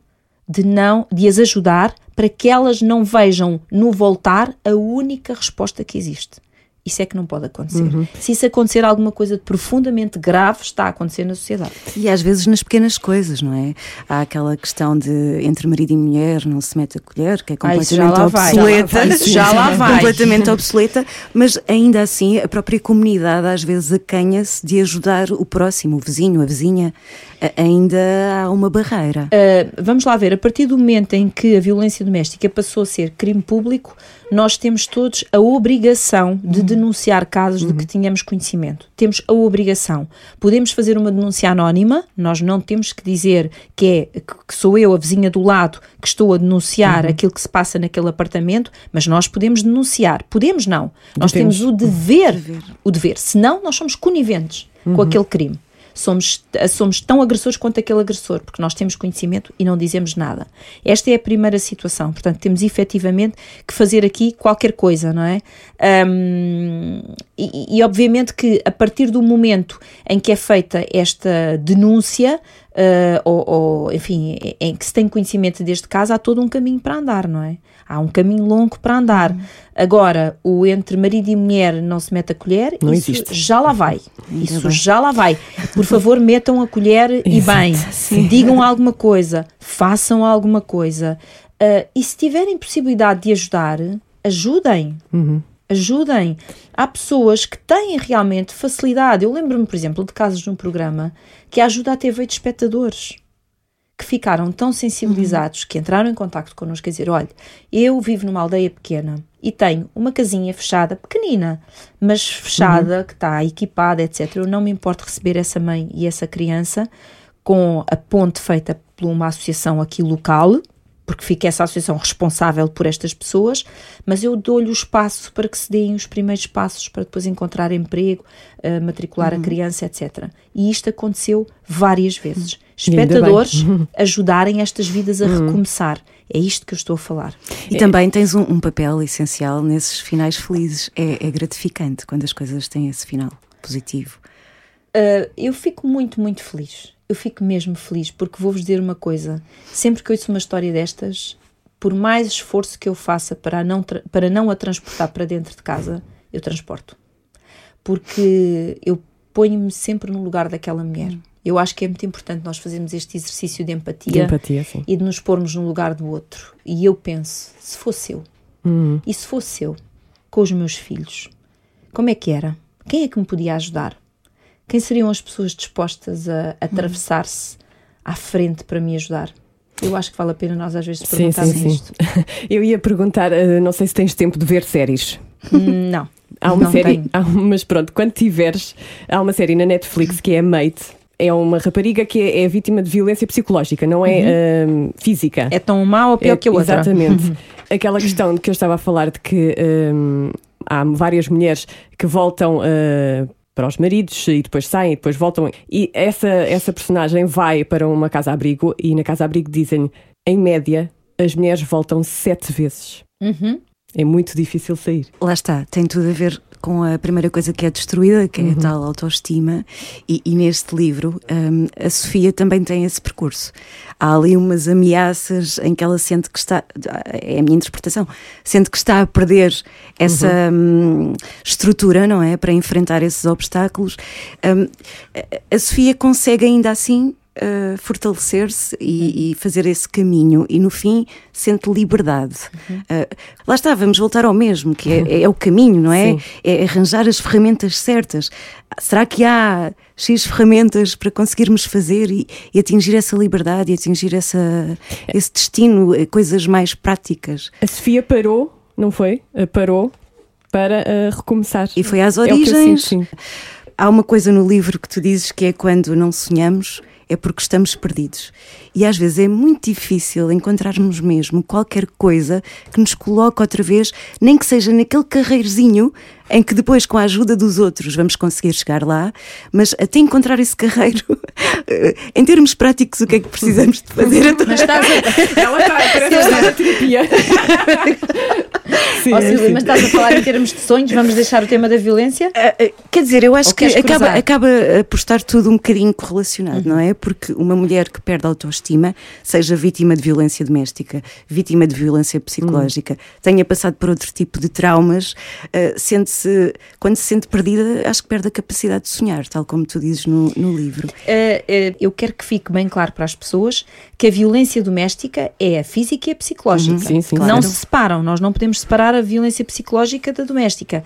de não de as ajudar para que elas não vejam no voltar a única resposta que existe. Isso é que não pode acontecer. Uhum. Se isso acontecer, alguma coisa de profundamente grave está a acontecer na sociedade. E às vezes nas pequenas coisas, não é? Há aquela questão de entre marido e mulher não se mete a colher, que é completamente ah, obsoleta. Vai, isso já lá vai. completamente obsoleta, mas ainda assim a própria comunidade às vezes acanha-se de ajudar o próximo, o vizinho, a vizinha. Ainda há uma barreira. Uh, vamos lá ver, a partir do momento em que a violência doméstica passou a ser crime público, nós temos todos a obrigação de uhum. denunciar casos uhum. de que tínhamos conhecimento. Temos a obrigação. Podemos fazer uma denúncia anónima, nós não temos que dizer que é que sou eu, a vizinha do lado, que estou a denunciar uhum. aquilo que se passa naquele apartamento, mas nós podemos denunciar. Podemos não. Nós temos o dever, dever, o dever. Senão nós somos coniventes com uhum. aquele crime somos, somos tão agressores quanto aquele agressor, porque nós temos conhecimento e não dizemos nada. Esta é a primeira situação, portanto, temos efetivamente que fazer aqui qualquer coisa, não é? Um, e, e, obviamente que a partir do momento em que é feita esta denúncia, uh, ou, ou, enfim, em que se tem conhecimento deste caso, há todo um caminho para andar, não é? Há um caminho longo para andar. Agora, o entre marido e mulher não se mete a colher, não isso existe. já lá vai. Isso já lá vai. Por favor, metam a colher e bem. Sim. Digam alguma coisa, façam alguma coisa. Uh, e se tiverem possibilidade de ajudar, ajudem. Uhum ajudem. Há pessoas que têm realmente facilidade. Eu lembro-me, por exemplo, de casos de um programa que ajuda a TV de espectadores que ficaram tão sensibilizados uhum. que entraram em contato connosco a dizer: olha, eu vivo numa aldeia pequena e tenho uma casinha fechada, pequenina, mas fechada, uhum. que está equipada, etc. Eu não me importo receber essa mãe e essa criança com a ponte feita por uma associação aqui local, porque fica essa associação responsável por estas pessoas, mas eu dou-lhe o espaço para que se deem os primeiros passos para depois encontrar emprego, uh, matricular uhum. a criança, etc. E isto aconteceu várias vezes. Espectadores ajudarem estas vidas a uhum. recomeçar. É isto que eu estou a falar. E é. também tens um, um, papel essencial nesses finais felizes. É, é gratificante quando as coisas têm esse final positivo. Uh, eu fico muito, muito feliz eu fico mesmo feliz, porque vou-vos dizer uma coisa: sempre que eu ouço uma história destas, por mais esforço que eu faça para não, para não a transportar para dentro de casa, eu transporto. Porque eu ponho-me sempre no lugar daquela mulher. Eu acho que é muito importante nós fazermos este exercício de empatia, de empatia e de nos pormos no lugar do outro. E eu penso, se fosse eu, uhum. e se fosse eu, com os meus filhos, como é que era? Quem é que me podia ajudar? Quem seriam as pessoas dispostas a, atravessar-se à frente para me ajudar? Eu acho que vale a pena nós às vezes perguntarmos sim, sim, isto. Eu ia perguntar, eh, não sei se tens tempo de ver séries. Não. Há uma não série, há, mas pronto, quando tiveres, há uma série na Netflix que é a Mate. É uma rapariga que é, é vítima de violência psicológica, não é uhum. uh, física. É tão má ou pior é, que a outra. Exatamente. Uhum. Aquela questão que eu estava a falar de que um, há várias mulheres que voltam uh, para os maridos e depois saem e depois voltam. E essa, essa personagem vai para uma casa-abrigo e na casa-abrigo dizem em média, as mulheres voltam sete vezes. Uhum. É muito difícil sair. Lá está, tem tudo a ver com a primeira coisa que é destruída, que é uhum. a tal autoestima, e, e neste livro um, a Sofia também tem esse percurso. Há ali umas ameaças em que ela sente que está, é a minha interpretação, sente que está a perder essa uhum. um, estrutura, não é? Para enfrentar esses obstáculos. Um, a Sofia consegue ainda assim uh, fortalecer-se e, e, fazer esse caminho e no fim sente liberdade. Uhum. Uh, lá está, vamos voltar ao mesmo, que é, é o caminho, não é? Sim. É arranjar as ferramentas certas. Será que há X ferramentas para conseguirmos fazer e, e atingir essa liberdade e atingir essa, esse destino, eh, coisas mais práticas? A Sofia parou, não foi? Parou para uh, recomeçar. E foi às origens. É Há uma coisa no livro que tu dizes que é quando não sonhamos, é porque estamos perdidos. E às vezes é muito difícil encontrarmos mesmo qualquer coisa que nos coloque outra vez, nem que seja naquele carreirozinho em que depois, com a ajuda dos outros, vamos conseguir chegar lá, mas até encontrar esse carreiro, em termos práticos, o que é que precisamos de fazer? Mas estás a... Ela está, parece estar na terapia. Sim, oh, Silvia, mas estás a falar em termos de sonhos, vamos deixar o tema da violência? Uh, uh, quer dizer, eu acho que acaba, acaba por estar tudo um bocadinho correlacionado, uhum. não é? Porque uma mulher que perde a autoestima autoestima, seja vítima de violência doméstica, vítima de violência psicológica, tenha passado por outro tipo de traumas, uh, sente-se, quando se sente perdida, acho que perde a capacidade de sonhar, tal como tu dizes no, no livro. Uh, eu quero que fique bem claro para as pessoas que a violência doméstica é a física e a psicológica. Uhum. Sim, sim, claro. Não se separam, nós não podemos separar a violência psicológica da doméstica.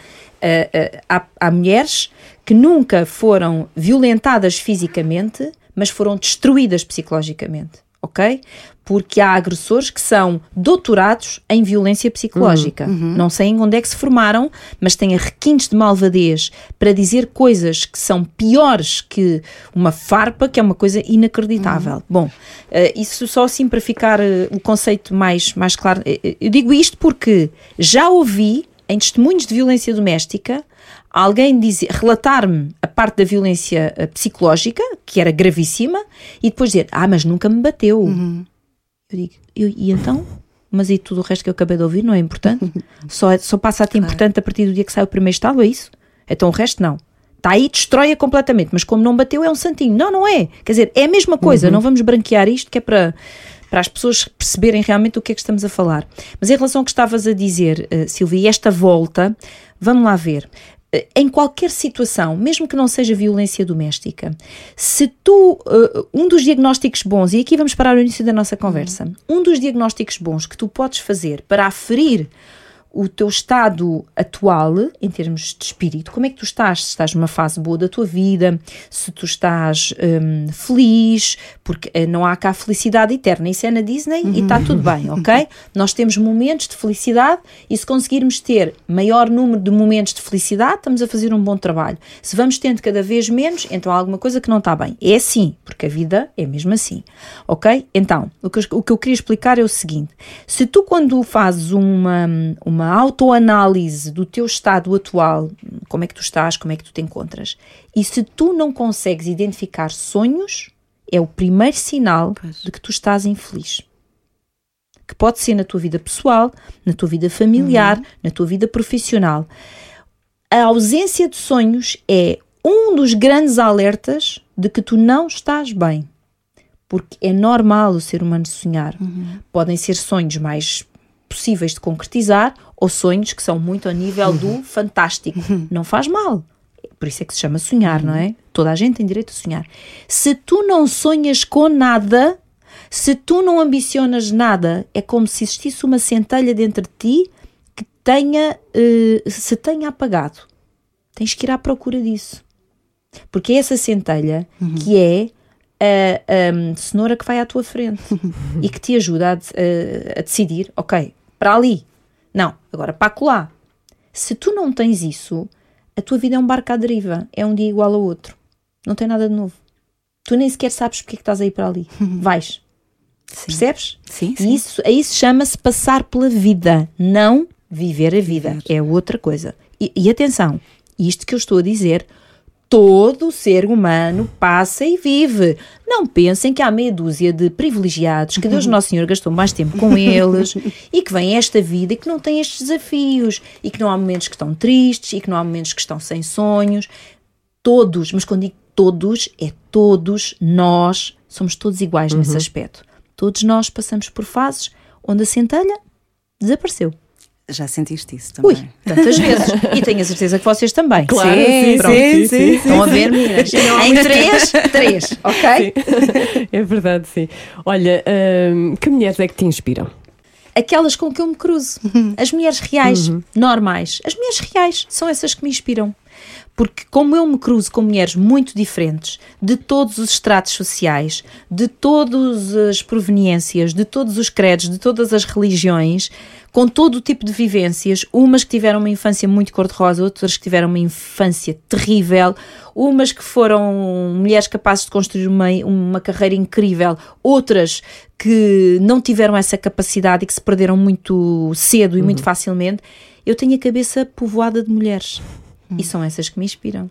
há, há mulheres que nunca foram violentadas fisicamente, mas foram destruídas psicologicamente, ok? Porque há agressores que são doutorados em violência psicológica. Uhum, uhum. Não sei onde é que se formaram, mas têm requintes de malvadez para dizer coisas que são piores que uma farpa, que é uma coisa inacreditável. Uhum. Bom, uh, isso só assim para ficar uh, o conceito mais, mais claro. Eh, eu digo isto porque já ouvi em testemunhos de violência doméstica alguém dizer, relatar-me a parte da violência eh, psicológica, que era gravíssima, e depois dizer, ah, mas nunca me bateu. Uhum. Eu digo, eu, e então? Mas e tudo o resto que eu acabei de ouvir não é importante? só, é, só passa a ter importante a partir do dia que sai o primeiro estado, é isso? Então o resto não. Está aí, destrói-a completamente, mas como não bateu é um santinho. Não, não é. Quer dizer, é a mesma coisa, uhum. não vamos branquear isto que é para para as pessoas perceberem realmente o que é que estamos a falar. Mas em relação ao que estavas a dizer, uh, Silvia, esta volta, vamos lá ver. Eh, em qualquer situação, mesmo que não seja violência doméstica, se tu, uh, um dos diagnósticos bons, e aqui vamos parar o início da nossa conversa, uhum. um dos diagnósticos bons que tu podes fazer para aferir o teu estado atual, em termos de espírito, como é que tu estás? Se estás numa fase boa da tua vida, se tu estás um, feliz, porque eh, não há cá felicidade eterna, isso é na Disney uhum. e está tudo bem, ok? Nós temos momentos de felicidade e se conseguirmos ter maior número de momentos de felicidade, estamos a fazer um bom trabalho. Se vamos tendo cada vez menos, então há alguma coisa que não está bem. É assim, porque a vida é mesmo assim, ok? Então, o que, o que eu queria explicar é o seguinte: se tu, quando fazes uma, uma uma autoanálise do teu estado atual, como é que tu estás, como é que tu te encontras. E se tu não consegues identificar sonhos, é o primeiro sinal pois. de que tu estás infeliz. Que pode ser na tua vida pessoal, na tua vida familiar, uhum. na tua vida profissional. A ausência de sonhos é um dos grandes alertas de que tu não estás bem. Porque é normal o ser humano sonhar. Uhum. Podem ser sonhos mais possíveis de concretizar ou sonhos que são muito a nível do uhum. fantástico. Uhum. Não faz mal. Por isso é que se chama sonhar, não é? Uhum. Toda a gente tem direito a sonhar. Se tu não sonhas com nada, se tu não ambicionas nada, é como se existisse uma centelha dentro de ti que tenha, uh, se tenha apagado. Tens que ir à procura disso. Porque é essa centelha uhum. que é a, a, cenoura que vai à tua frente e que te ajuda a, a, a decidir, ok, para ali, não, agora para colar. Se tu não tens isso, a tua vida é um barco à deriva, é um dia igual ao outro. Não tem nada de novo. Tu nem sequer sabes porque é que estás aí para ali. Vais. Sim. Percebes? Sim, sim. E isso, isso chama-se passar pela vida, não viver a vida. É outra coisa. E, e atenção, isto que eu estou a dizer Todo ser humano passa e vive. Não pensem que há meia dúzia de privilegiados, que Deus Nosso Senhor gastou mais tempo com eles e que vem esta vida e que não tem estes desafios e que não há momentos que estão tristes e que não há momentos que estão sem sonhos. Todos, mas quando digo todos, é todos nós, somos todos iguais uhum. nesse aspecto. Todos nós passamos por fases onde a centelha desapareceu. Já sentiste isso também? Ui, tantas vezes. e tenho a certeza que vocês também. Claro, sim, sim, sim, sim, Estão a ver, meninas? em três, três, ok? Sim. É verdade, sim. Olha, hum, que mulheres é que te inspiram? Aquelas com que eu me cruzo. As mulheres reais, uhum. normais. As mulheres reais são essas que me inspiram porque como eu me cruzo com mulheres muito diferentes, de todos os estratos sociais, de todas as proveniências, de todos os credos, de todas as religiões, com todo o tipo de vivências, umas que tiveram uma infância muito cor-de-rosa, outras que tiveram uma infância terrível, umas que foram mulheres capazes de construir uma, uma carreira incrível, outras que não tiveram essa capacidade e que se perderam muito cedo e uhum. muito facilmente, eu tenho a cabeça povoada de mulheres. Hum. E são essas que me inspiram.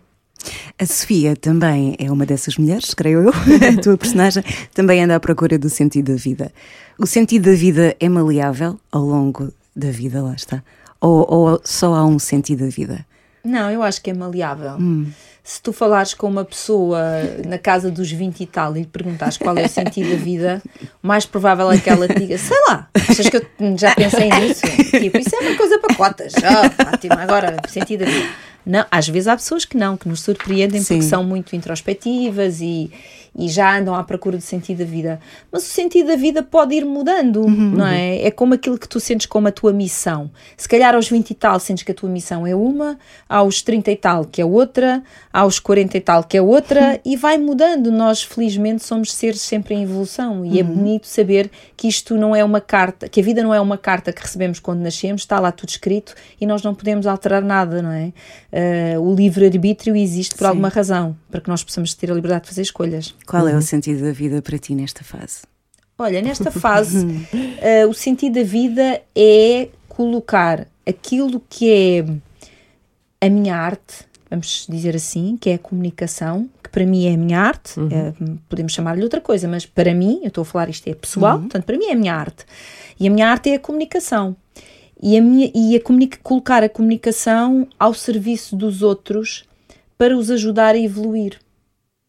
A Sofia também é uma dessas mulheres, creio eu, a tua personagem, também anda à procura do sentido da vida. O sentido da vida é maleável ao longo da vida, lá está? Ou, ou só há um sentido da vida? Não, eu acho que é maleável. Hum. se tu falares com uma pessoa na casa dos 20 e tal e lhe perguntares qual é o sentido da vida, o mais provável é que ela te diga, sei lá, achas que eu já pensei nisso? Tipo, isso é uma coisa para cotas. Fátima, agora, sentido da vida. Não, às vezes há pessoas que não, que nos surpreendem Sim. porque são muito introspectivas e, e já andam à procura do sentido da vida. Mas o sentido da vida pode ir mudando, não é? É como aquilo que tu sentes como a tua missão. Se calhar aos 20 e tal sentes que a tua missão é uma, aos 30 e tal que é outra, aos 40 e tal que é outra, e vai mudando. Nós, felizmente, somos seres sempre em evolução e é bonito saber que isto não é uma carta, que a vida não é uma carta que recebemos quando nascemos, está lá tudo escrito e nós não podemos alterar nada, não é? Eh, o livre-arbítrio existe por Sim. alguma razão, para que nós possamos ter a liberdade de fazer escolhas. Qual é o sentido da vida para ti nesta fase? Olha, nesta fase, eh, o sentido da vida é colocar aquilo que é a minha arte, vamos dizer assim, que é a comunicação, que para mim é a minha arte, eh, podemos chamar-lhe outra coisa, mas para mim, eu estou a falar isto é pessoal, portanto, para mim é a minha arte. E a minha arte é a comunicação. E, a minha, e a comunica- colocar a comunicação ao serviço dos outros para os ajudar a evoluir.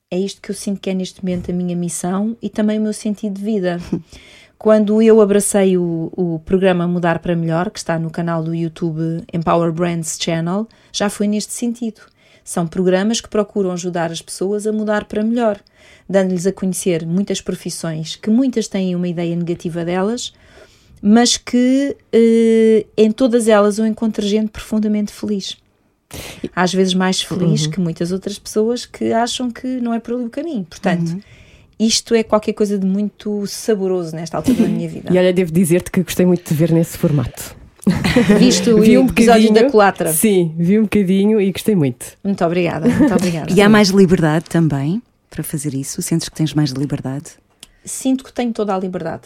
É isto que eu sinto que é neste momento a minha missão e também o meu sentido de vida. Quando eu abracei o, o programa Mudar para Melhor, que está no canal do YouTube Empower Brands Channel, já foi neste sentido. São programas que procuram ajudar as pessoas a mudar para melhor, dando-lhes a conhecer muitas profissões que muitas têm uma ideia negativa delas, mas que eh, em todas elas eu encontro gente profundamente feliz. Às vezes mais feliz que muitas outras pessoas que acham que não é por ali o caminho. Portanto, isto é qualquer coisa de muito saboroso nesta altura da minha vida. E olha, devo dizer-te que gostei muito de ver nesse formato. Visto o Vi um episódio da bocadinho. Colatra. Sim, vi um bocadinho e gostei muito. Muito obrigada, muito obrigada. E há mais liberdade também para fazer isso? Sentes que tens mais liberdade? sinto que tenho toda a liberdade.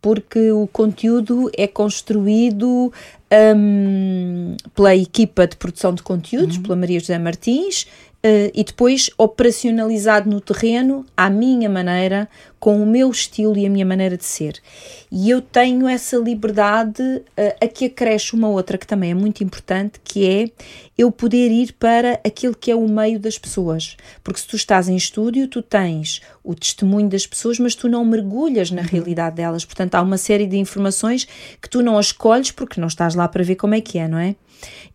Porque o conteúdo é construído hum, pela equipa de produção de conteúdos, pela Maria José Martins, eh, e depois operacionalizado no terreno à minha maneira, com o meu estilo e a minha maneira de ser. E eu tenho essa liberdade eh, a que acresce uma outra que também é muito importante, que é eu poder ir para aquilo que é o meio das pessoas. Porque se tu estás em estúdio, tu tens o testemunho das pessoas, mas tu não mergulhas na realidade delas. Portanto, há uma série de informações que tu não as escolhes porque não estás lá para ver como é que é, não é?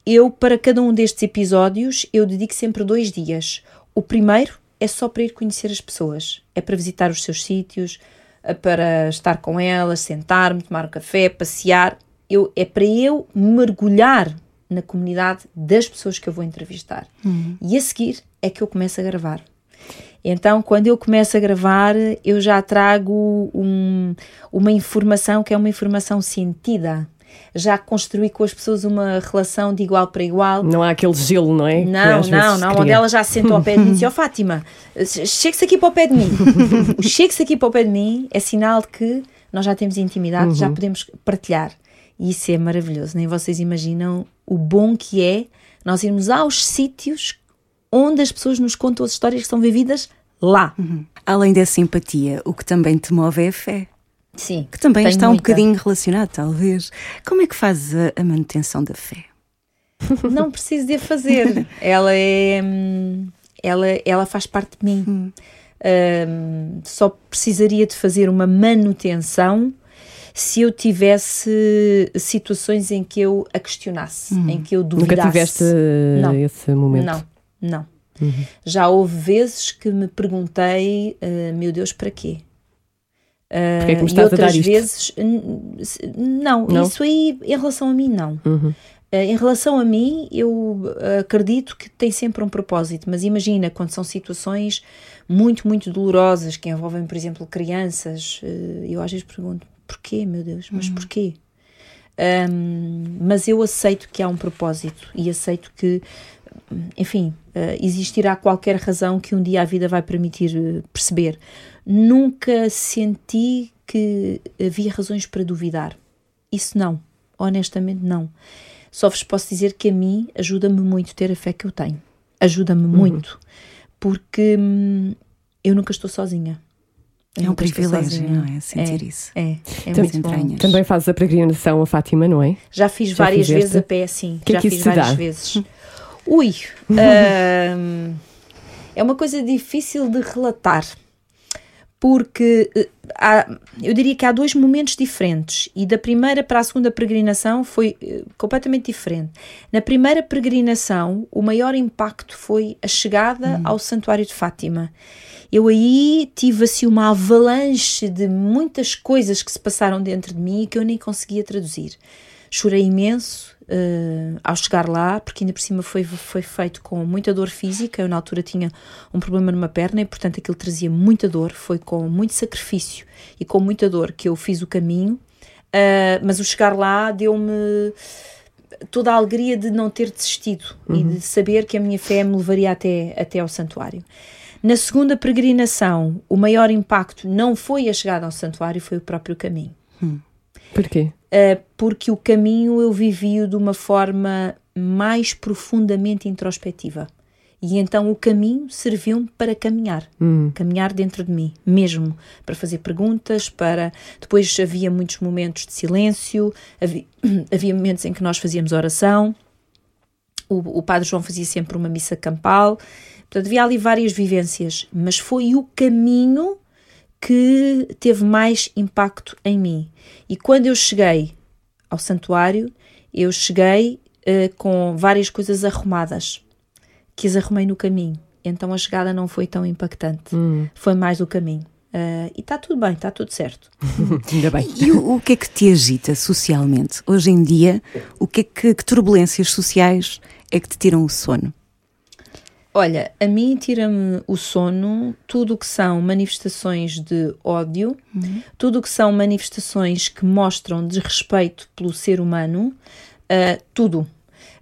Eu, para cada um destes episódios, eu dedico sempre dois dias. O primeiro é só para ir conhecer as pessoas, é para visitar os seus sítios, é para estar com elas, sentar-me, tomar um café, passear. Eu, é para eu mergulhar na comunidade das pessoas que eu vou entrevistar. E a seguir é que eu começo a gravar. Então, quando eu começo a gravar, eu já trago um- uma informação que é uma informação sentida. Já construí com as pessoas uma relação de igual para igual. Não há aquele gelo, não é? Que Não, não, não. Onde ela já se sentou ao pé de mim e disse: Ó Fátima, chegue-se aqui para o pé de mim. o chegue-se aqui para o pé de mim é sinal de que nós já temos intimidade, já podemos partilhar. E isso é maravilhoso. Nem vocês imaginam o bom que é nós irmos aos sítios onde as pessoas nos contam as histórias que são vividas lá. Além dessa empatia, o que também te move é a fé, Sim. que também tenho está um muita. bocadinho relacionado, talvez. Como é que fazes a, a manutenção da fé? Não preciso de a fazer. ela é. hum, Ela, ela faz parte de mim. Hum, só precisaria de fazer uma manutenção se eu tivesse situações em que eu a questionasse, em que eu duvidasse. Nunca tiveste uh, Não. esse momento. Não, não. Já houve vezes que me perguntei, ah, meu Deus, para quê? Ah, Porquê é que me e estás a outras dar isto? vezes, não, Não? isso aí em relação a mim, não. Uhum. Ah, em relação a mim, eu ah, acredito que tem sempre um propósito, mas imagina quando são situações muito, muito dolorosas que envolvem, por exemplo, crianças, ah, eu às vezes pergunto, porquê, meu Deus, mas porquê? Ahm, mas eu aceito que há um propósito e aceito que, enfim, existirá qualquer razão que um dia a vida vai permitir eh, perceber. Nunca senti que havia razões para duvidar. Isso não, honestamente não. Só vos posso dizer que a mim ajuda-me muito ter a fé que eu tenho. Ajuda-me muito, porque hum, eu nunca estou sozinha. Eu É um nunca estou privilégio, sozinha. não é? Sentir É, isso. É, é Tam- muito bom. Também fazes a peregrinação a Fátima, não é? Já fiz Já várias fizeste? vezes a pé, sim. Que é Já que fiz várias dá? vezes. Ui, ahm, É uma coisa difícil de relatar porque uh, há, eu diria que há dois momentos diferentes e da primeira para a segunda peregrinação foi uh, completamente diferente. Na primeira peregrinação, o maior impacto foi a chegada uhum. ao Santuário de Fátima. Eu aí tive assim uma avalanche de muitas coisas que se passaram dentro de mim e que eu nem conseguia traduzir. Chorei imenso, uh, ao chegar lá, porque ainda por cima foi, foi feito com muita dor física. Eu, na altura, tinha um problema numa perna e, portanto, aquilo trazia muita dor. Foi com muito sacrifício e com muita dor que eu fiz o caminho. Uh, mas o chegar lá deu-me toda a alegria de não ter desistido uhum. e de saber que a minha fé me levaria até, até ao santuário. Na segunda peregrinação, o maior impacto não foi a chegada ao santuário, foi o próprio caminho. Hum. Porquê? Uh, porque o caminho eu vivi de uma forma mais profundamente introspectiva. E então o caminho serviu-me para caminhar, hum. caminhar dentro de mim, mesmo, para fazer perguntas, para... Depois havia muitos momentos de silêncio, havia, havia momentos em que nós fazíamos oração, o, o Padre João fazia sempre uma missa campal, portanto havia ali várias vivências, mas foi o caminho que teve mais impacto em mim. E quando eu cheguei ao santuário, eu cheguei uh, com várias coisas arrumadas, que as arrumei no caminho. Então a chegada não foi tão impactante, hum. foi mais o caminho. Uh, e está tudo bem, está tudo certo. Ainda bem. E o, o, que é que te agita socialmente? Hoje em dia, o que é que, que turbulências sociais é que te tiram o sono? Olha, a mim tira-me o sono tudo o que são manifestações de ódio, uhum. tudo o que são manifestações que mostram desrespeito pelo ser humano, uh, tudo.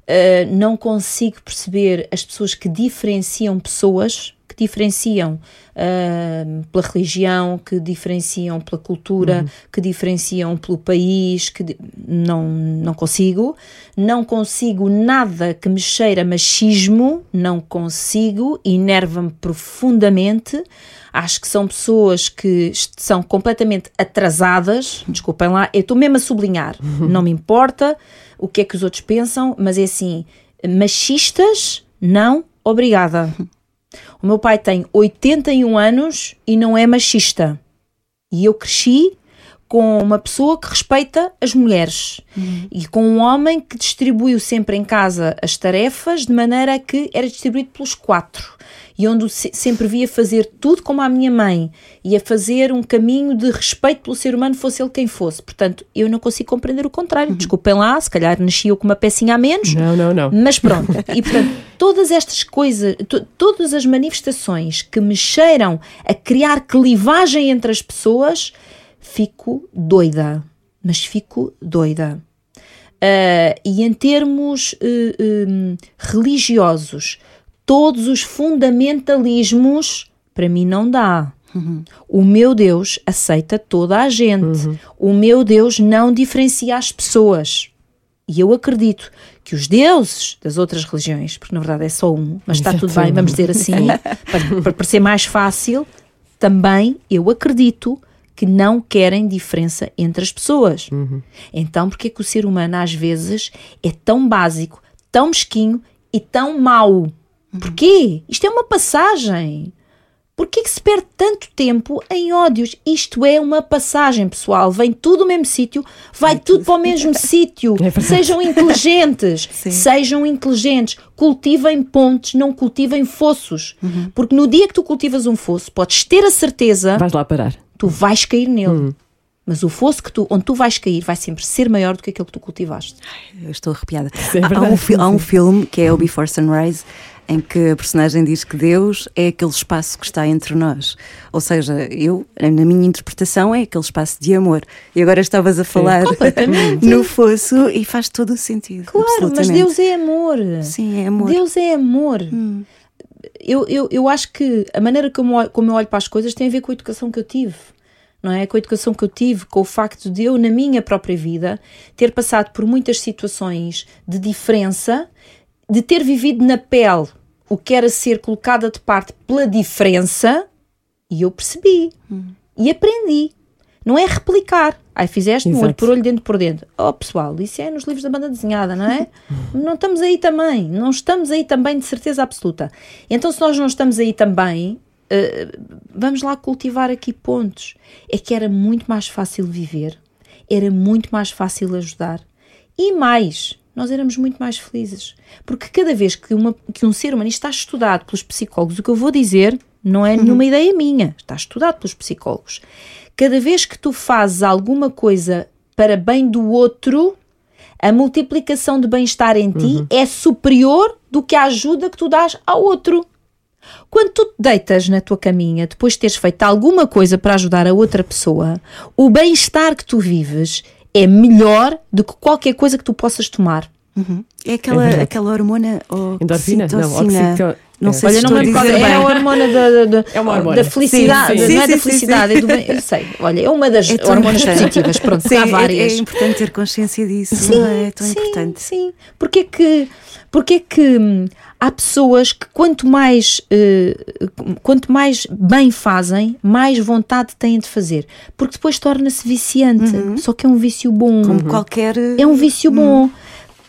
Uh, não consigo perceber as pessoas que diferenciam pessoas que diferenciam uh, pela religião, que diferenciam pela cultura, uhum. que diferenciam pelo país, que não, não consigo. Não consigo nada que me cheira machismo, não consigo, enerva-me profundamente. Acho que são pessoas que são completamente atrasadas, desculpem lá, eu estou mesmo a sublinhar, uhum. não me importa o que é que os outros pensam, mas é assim, machistas, não, obrigada. O meu pai tem 81 anos e não é machista. E eu cresci com uma pessoa que respeita as mulheres uhum. e com um homem que distribuiu sempre em casa as tarefas de maneira que era distribuído pelos quatro e onde sempre via fazer tudo como a minha mãe e a fazer um caminho de respeito pelo ser humano, fosse ele quem fosse. Portanto, eu não consigo compreender o contrário. Uhum. Desculpem lá, se calhar nasci eu com uma pecinha a menos. Não, não, não. Mas pronto. E portanto, todas estas coisas, todas as manifestações que me cheiram a criar clivagem entre as pessoas, fico doida. Mas fico doida. Uh, e em termos uh, um, religiosos, todos os fundamentalismos, para mim não dá. Uhum. O meu Deus aceita toda a gente. Uhum. O meu Deus não diferencia as pessoas. E eu acredito que os deuses das outras religiões, porque na verdade é só um, mas está tudo bem, vamos dizer assim, para, para parecer mais fácil, também eu acredito que não querem diferença entre as pessoas. Uhum. Então, porque é que o ser humano às vezes é tão básico, tão mesquinho e tão mau? Porquê? Isto é uma passagem. Porquê que se perde tanto tempo em ódios? Isto é uma passagem, pessoal. Vem tudo do mesmo sítio, vai tudo para o mesmo sítio. É sejam inteligentes. Sim. Sejam inteligentes. Cultivem pontes, não cultivem fossos. Uhum. Porque no dia que tu cultivas um fosso, podes ter a certeza. Vais lá parar. Tu vais cair nele. Uhum. Mas o fosso que tu, onde tu vais cair vai sempre ser maior do que aquele que tu cultivaste. Ai, eu estou arrepiada. É há, um, há um filme que é o Before Sunrise em que a personagem diz que Deus é aquele espaço que está entre nós. Ou seja, eu, na minha interpretação, é aquele espaço de amor. E agora estavas a falar no fosso e faz todo o sentido. Claro, mas Deus é amor. Sim, é amor. Deus é amor. Hum. Eu, eu, eu acho que a maneira como, como eu olho para as coisas tem a ver com a educação que eu tive. Não é? Com a educação que eu tive, com o facto de eu, na minha própria vida, ter passado por muitas situações de diferença de ter vivido na pele o que era ser colocada de parte pela diferença, e eu percebi hum. e aprendi. Não é replicar. Ai, fizeste um olho Exato. por olho, dentro por dentro. Oh, pessoal, isso é nos livros da banda desenhada, não é? não estamos aí também. Não estamos aí também, de certeza absoluta. Então, se nós não estamos aí também, eh, vamos lá cultivar aqui pontos. É que era muito mais fácil viver, era muito mais fácil ajudar. E mais, nós éramos muito mais felizes. Porque cada vez que, uma, que um ser humano, está estudado pelos psicólogos, o que eu vou dizer não é nenhuma ideia minha, está estudado pelos psicólogos. Cada vez que tu fazes alguma coisa para bem do outro, a multiplicação de bem-estar em ti é superior do que a ajuda que tu dás ao outro. Quando tu te deitas na tua caminha, depois de teres feito alguma coisa para ajudar a outra pessoa, o bem-estar que tu vives é melhor do que qualquer coisa que tu possas tomar. É aquela, É aquela hormona Endorfina? Não, oxitocina. Não é. sei Olha, se não estou a dizer é, bem. é a hormona da, da, da- É uma hormona. da felicidade, Sim, sim. não é Sim, da sim, sim, felicidade, é do bem, eu sei, olha, é uma das É hormonas positivas, pronto, Sim, há é- várias. É, importante ter consciência disso, Sim, não é? É tão sim, importante. Sim, porque é que, porque é que hum, há pessoas que quanto mais, eh, quanto mais bem fazem, mais vontade têm de fazer, porque depois torna-se viciante, só que é um vício bom. Como qualquer. É um vício bom.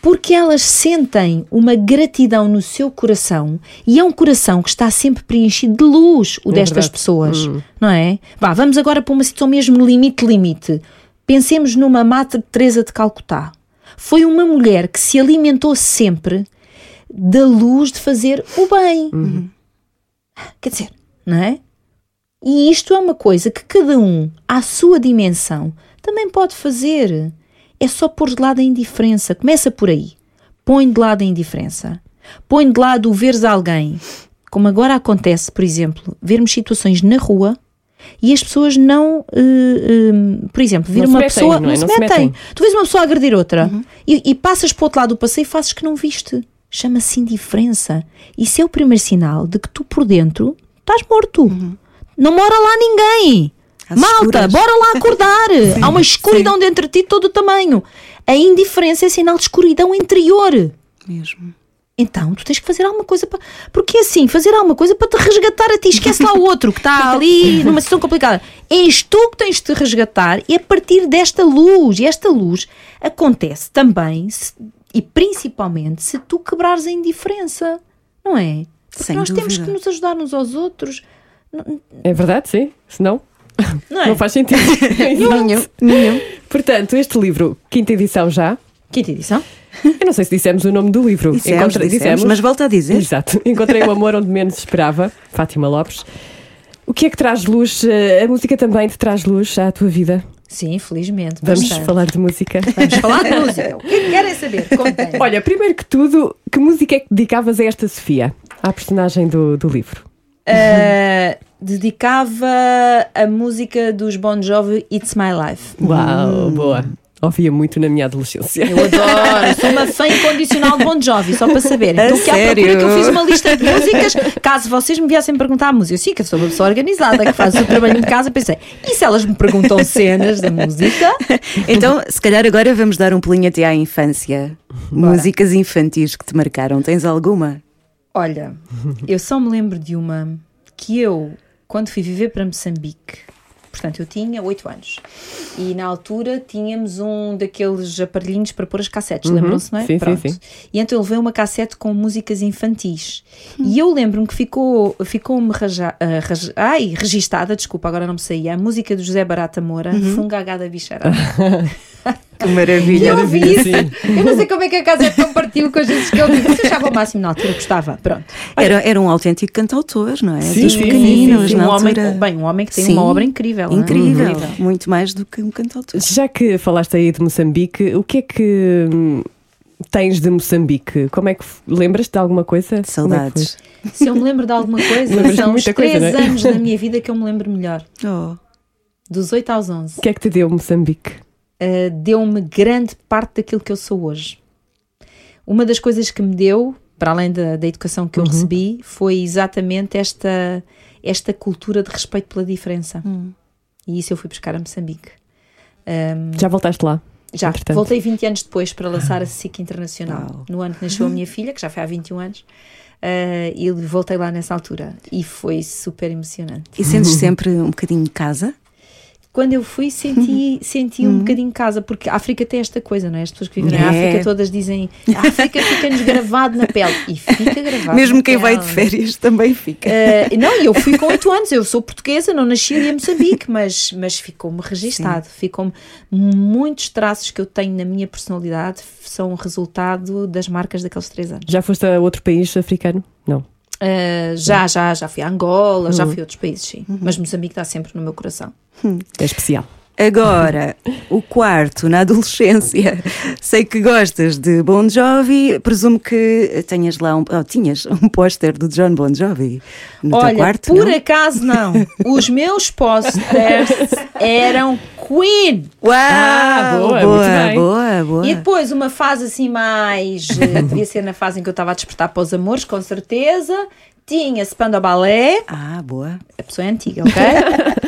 Porque elas sentem uma gratidão no seu coração e é um coração que está sempre preenchido de luz, o É destas verdade. pessoas, não é? Vá, vamos agora para uma situação mesmo limite-limite. Pensemos numa Mata Teresa de Calcutá. Foi uma mulher que se alimentou sempre da luz de fazer o bem. Quer dizer, não é? E isto é uma coisa que cada um, à sua dimensão, também pode fazer. É só pôr de lado a indiferença. Começa por aí. Põe de lado a indiferença. Põe de lado o veres alguém. Como agora acontece, por exemplo, vermos situações na rua e as pessoas não. eh, eh, por exemplo, vir uma metem, pessoa. não é? Não, Não se metem. metem. Tu vês uma pessoa agredir outra e, e passas para o outro lado do passeio e fazes que não viste. Chama-se indiferença. Isso é o primeiro sinal de que tu por dentro estás morto. Não mora lá ninguém. Às Malta, escuras. bora lá acordar. Há uma escuridão dentro de ti de todo o tamanho. A indiferença é sinal de escuridão interior. Mesmo. Então, tu tens que fazer alguma coisa para. Porque assim, fazer alguma coisa para te resgatar a ti. Esquece lá o outro que está ali numa situação complicada. És tu que tens de te resgatar e a partir desta luz. E esta luz acontece também se- e principalmente se tu quebrares a indiferença. Não é? Porque Sem nós temos dúvida. que nos ajudar uns aos outros. É verdade, sim. Senão, não é? não faz sentido. Exato. Portanto, este livro, quinta edição já. Quinta edição? Eu não sei se dissemos o nome do livro. Dissemos, Encontrei- dissemos, mas volta a dizer. Exato. Encontrei o amor onde menos esperava, Fátima Lopes. O que é que traz luz? eh, A música também te traz luz à tua vida? Sim, felizmente. Vamos bastante. falar de música. Vamos falar de música. O que é que querem saber? Contem. Olha, primeiro que tudo, que música é que dedicavas a esta Sofia? À personagem do, do livro? Uh, dedicava a música dos Bon Jovi It's My Life. Uau, boa. Ouvia muito na minha adolescência. Eu adoro, sou uma fã incondicional de Bon Jovi, só para saber. A Então, que à procura sério? que eu fiz uma lista de músicas, caso vocês me viessem perguntar a música, eu sim, que eu sou uma pessoa organizada, que faz o seu trabalho de casa, pensei, e se elas me perguntam cenas da música? Então, se calhar agora vamos dar um pulinho até à infância. Músicas infantis que te marcaram. Tens alguma? Olha, eu só me lembro de uma que eu, quando fui viver para Moçambique, portanto eu tinha 8 anos, e na altura tínhamos um daqueles aparelhinhos para pôr as cassetes, lembram-se, não é? Sim, sim, Pronto. sim. E então eu levei uma cassete com músicas infantis. E eu lembro-me que ficou, ficou-me raja, raja- ai, registada, desculpa, agora não me saía, a música do José Barata Moura, Fungagada Bicharada. Que E maravilha. eu ouvi Maravilha, isso. Eu não sei como é que a cassete não partiu com as vezes que eu ouvi, mas eu achava o máximo na altura, gostava. Pronto. Era, era um autêntico cantautor, não é? Sim, Dos sim, pequeninos, Sim, na um homem, altura. bem, um homem que tem Sim. uma obra incrível. não é? Incrível. Incrível. Muito mais do que um cantautor. Já que falaste aí de Moçambique, o que é que hum, tens de Moçambique? Como é que lembras-te de alguma coisa? É Saudades. Se eu me lembro de alguma coisa, são os coisa, três é? anos da minha vida que eu me lembro melhor. Oh. Dos 8 aos 11. foi? O que é que te deu Moçambique? Uh, deu-me grande parte daquilo que eu sou hoje. Uma das coisas que me deu, para além da, da educação que eu recebi, foi exatamente esta, esta cultura de respeito pela diferença. E isso eu fui buscar a Moçambique. Um, Já voltaste lá? Já, Entretanto. voltei 20 anos depois para lançar a SIC Internacional, no ano que nasceu a minha filha, que já foi há 21 anos, eh, e voltei lá nessa altura e foi super emocionante. E sentes sempre um bocadinho de casa? Quando eu fui senti, senti um bocadinho casa, porque a África tem esta coisa, não é? As pessoas que vivem na É. África todas dizem a África fica-nos gravado na pele. E fica gravado Mesmo na quem vai pele. de férias também fica. Uh, não, e eu fui com 8 anos, eu sou portuguesa, não nasci ali em Moçambique, mas, mas ficou-me registado, ficou-me muitos traços que eu tenho na minha personalidade são resultado das marcas daqueles 3 anos. Já foste a outro país africano? Não. Uh, já, já, já fui a Angola, já fui a outros países, sim, mas Moçambique está sempre no meu coração. É especial. Agora, o quarto, na adolescência. Sei que gostas de Bon Jovi, presumo que tenhas lá um, oh, tinhas um póster do John Bon Jovi no teu Olha, quarto. por não? acaso não, os meus posters eram Queen. Uau! Ah, boa, boa, boa, boa. E depois uma fase assim mais. eh, devia ser na fase em que eu estava a despertar para os amores, com certeza. Tinha Spanda Ballet, Ah, boa. a pessoa é antiga, ok?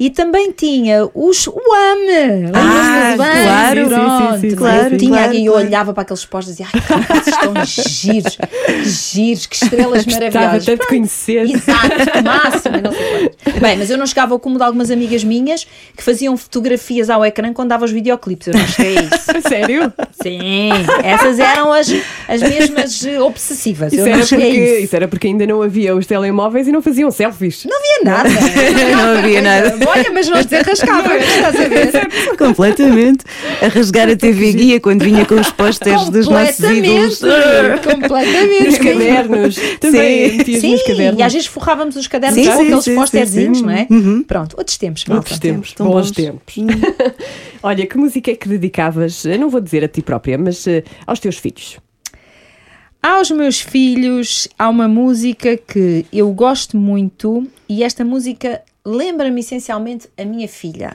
E também tinha os UAM. Ah, claro. Pronto. Sim, sim, claro, Eu tinha claro, e eu claro. olhava para aqueles postos e dizia: Ai, que estão giros, que giros, que estrelas Gostava maravilhosas. tanto de conhecer. Exato, que máximo, não sei quantos. Bem, mas eu não chegava ao cúmulo de algumas amigas minhas que faziam fotografias ao ecrã quando dava os videoclipes. Eu não cheguei a isso. Sério? Sim, essas eram as, as mesmas eh, obsessivas. Isso era, porque, isso. isso era porque ainda não havia os telemóveis e não faziam selfies. Não havia nada. Não havia nada. Olha, mas nós desenrascávamos, estás a ver? Completamente. A rasgar a TV Guia quando vinha com os pósteres dos nossos ídolos. Completamente. Completamente. Nos cadernos. Também Sim. metias nos cadernos. e às vezes forrávamos os cadernos Sim, com sim, aqueles sim, posterzinhos, não é? Uhum. Pronto, outros tempos. Outros tempos, tão bons tempos. Olha, que música é que dedicavas, eu não vou dizer a ti própria, mas eh, aos teus filhos? Aos meus filhos, há uma música que eu gosto muito e esta música lembra-me essencialmente a minha filha.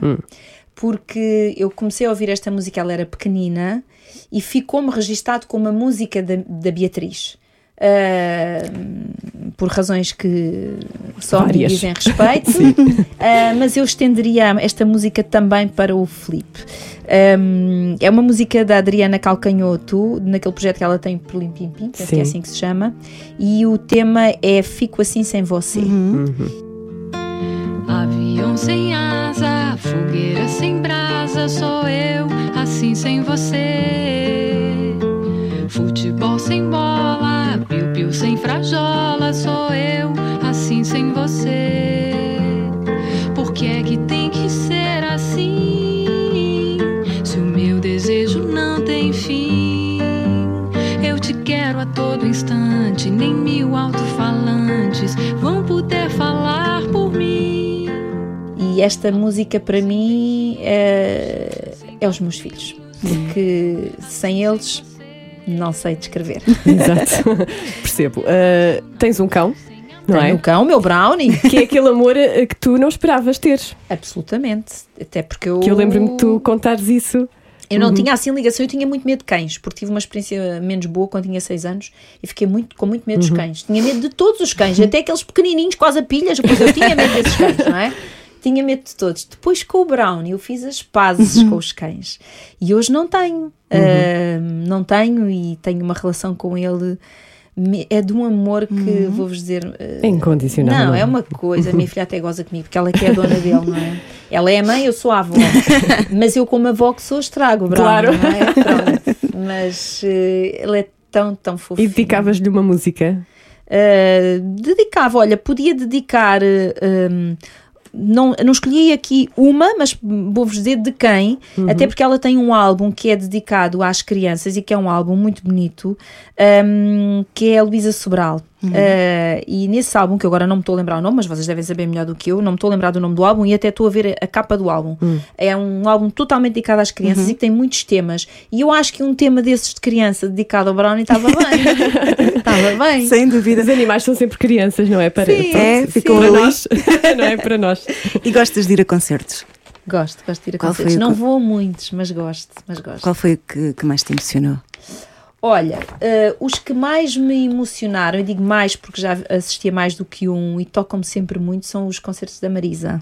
Porque eu comecei a ouvir esta música, ela era pequenina e ficou-me registado como a música da, da Beatriz. Ah, por razões que só me Várias. dizem respeito, Ah, mas eu estenderia esta música também para o Felipe. Um, é uma música da Adriana Calcanhoto, naquele projeto que ela tem Plim Pim Pim, penso que é assim que se chama, e o tema é Fico Assim Sem Você. Avião sem asa, fogueira sem brasa, sou eu, assim sem você. Futebol sem bola, piu-piu sem frajola, sou eu, assim sem você. Por que é que tem que ser assim? Se o meu desejo não tem fim, eu te quero a todo instante, nem mil alto-falantes E esta música para mim é, é os meus filhos, porque sem eles não sei descrever. Exato. Percebo. Uh, tens um cão, não Tenho é? o cão, o meu brownie, Que é aquele amor uh, que tu não esperavas ter. absolutamente. Até porque eu. Que eu lembro-me de tu contares isso. Eu não tinha assim ligação, eu tinha muito medo de cães, porque tive uma experiência menos boa quando tinha 6 anos e fiquei muito, com muito medo dos cães. Tinha medo de todos os cães, até aqueles pequenininhos, quase a pilhas, pois eu tinha medo desses cães, não é? Tinha medo de todos. Depois com o Brownie eu fiz as pazes com os cães e hoje não tenho. Ah, não tenho e tenho uma relação com ele. É de um amor que vou-vos dizer. É incondicional. não, é uma coisa, a minha filha até goza comigo, porque ela é que é a dona dele, não é? Ela é a mãe, eu sou a avó. Mas eu, como avó que sou, estrago Brownie, Claro. não é? Pronto. Mas eh, ele é tão, tão fofinho. E dedicavas-lhe uma música. Uh, dedicava, olha, podia dedicar. uh, um, não, não escolhi aqui uma, mas vou-vos dizer de quem, até porque ela tem um álbum que é dedicado às crianças e que é um álbum muito bonito, um, que é a Luísa Sobral. Uh, e nesse álbum, que eu agora não me estou a lembrar o nome, mas vocês devem saber melhor do que eu, não me estou a lembrar do nome do álbum e até estou a ver a, capa do álbum. É um álbum totalmente dedicado às crianças e que tem muitos temas. E eu acho que um tema desses de criança dedicado ao Brownie estava bem. Estava bem. Sem dúvida. Os animais são sempre crianças, não é? Para, Sim, pronto, é, sim. ficam para ali. nós. não é para nós. E gostas de ir a concertos? Gosto, gosto de ir a Qual concertos. Não vou a muitos, mas gosto, mas gosto. Qual foi o que, que mais te emocionou? Olha, eh, os que mais me emocionaram, eu digo mais porque já assisti a mais do que um e tocam-me sempre muito, são os concertos da Marisa.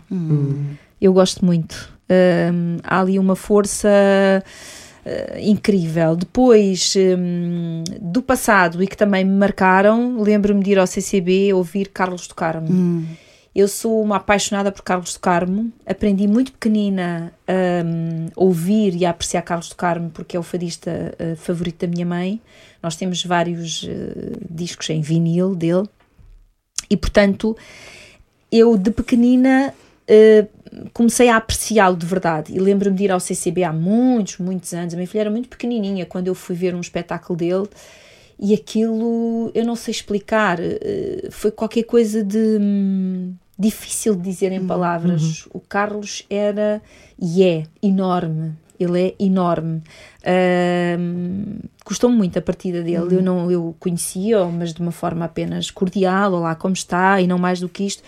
Eu gosto muito. Hum, há ali uma força eh, incrível. Depois hum, do passado e que também me marcaram, lembro-me de ir ao CCB ouvir Carlos tocar-me. Eu sou uma apaixonada por Carlos do Carmo. Aprendi muito pequenina hum, a ouvir e a apreciar Carlos do Carmo porque é o fadista uh, favorito da minha mãe. Nós temos vários uh, discos em vinil dele e, portanto, eu de pequenina uh, comecei a apreciá-lo de verdade. E lembro-me de ir ao CCB há muitos, muitos anos. A minha filha era muito pequenininha quando eu fui ver um espetáculo dele e aquilo eu não sei explicar. foi qualquer coisa de. Difícil de dizer em uhum, palavras. Uhum. O Carlos era e é enorme. Ele é enorme. Uh, Custou-me muito a partida dele. Uhum. Eu não eu conhecia, mas de uma forma apenas cordial, olá, como está, e não mais do que isto.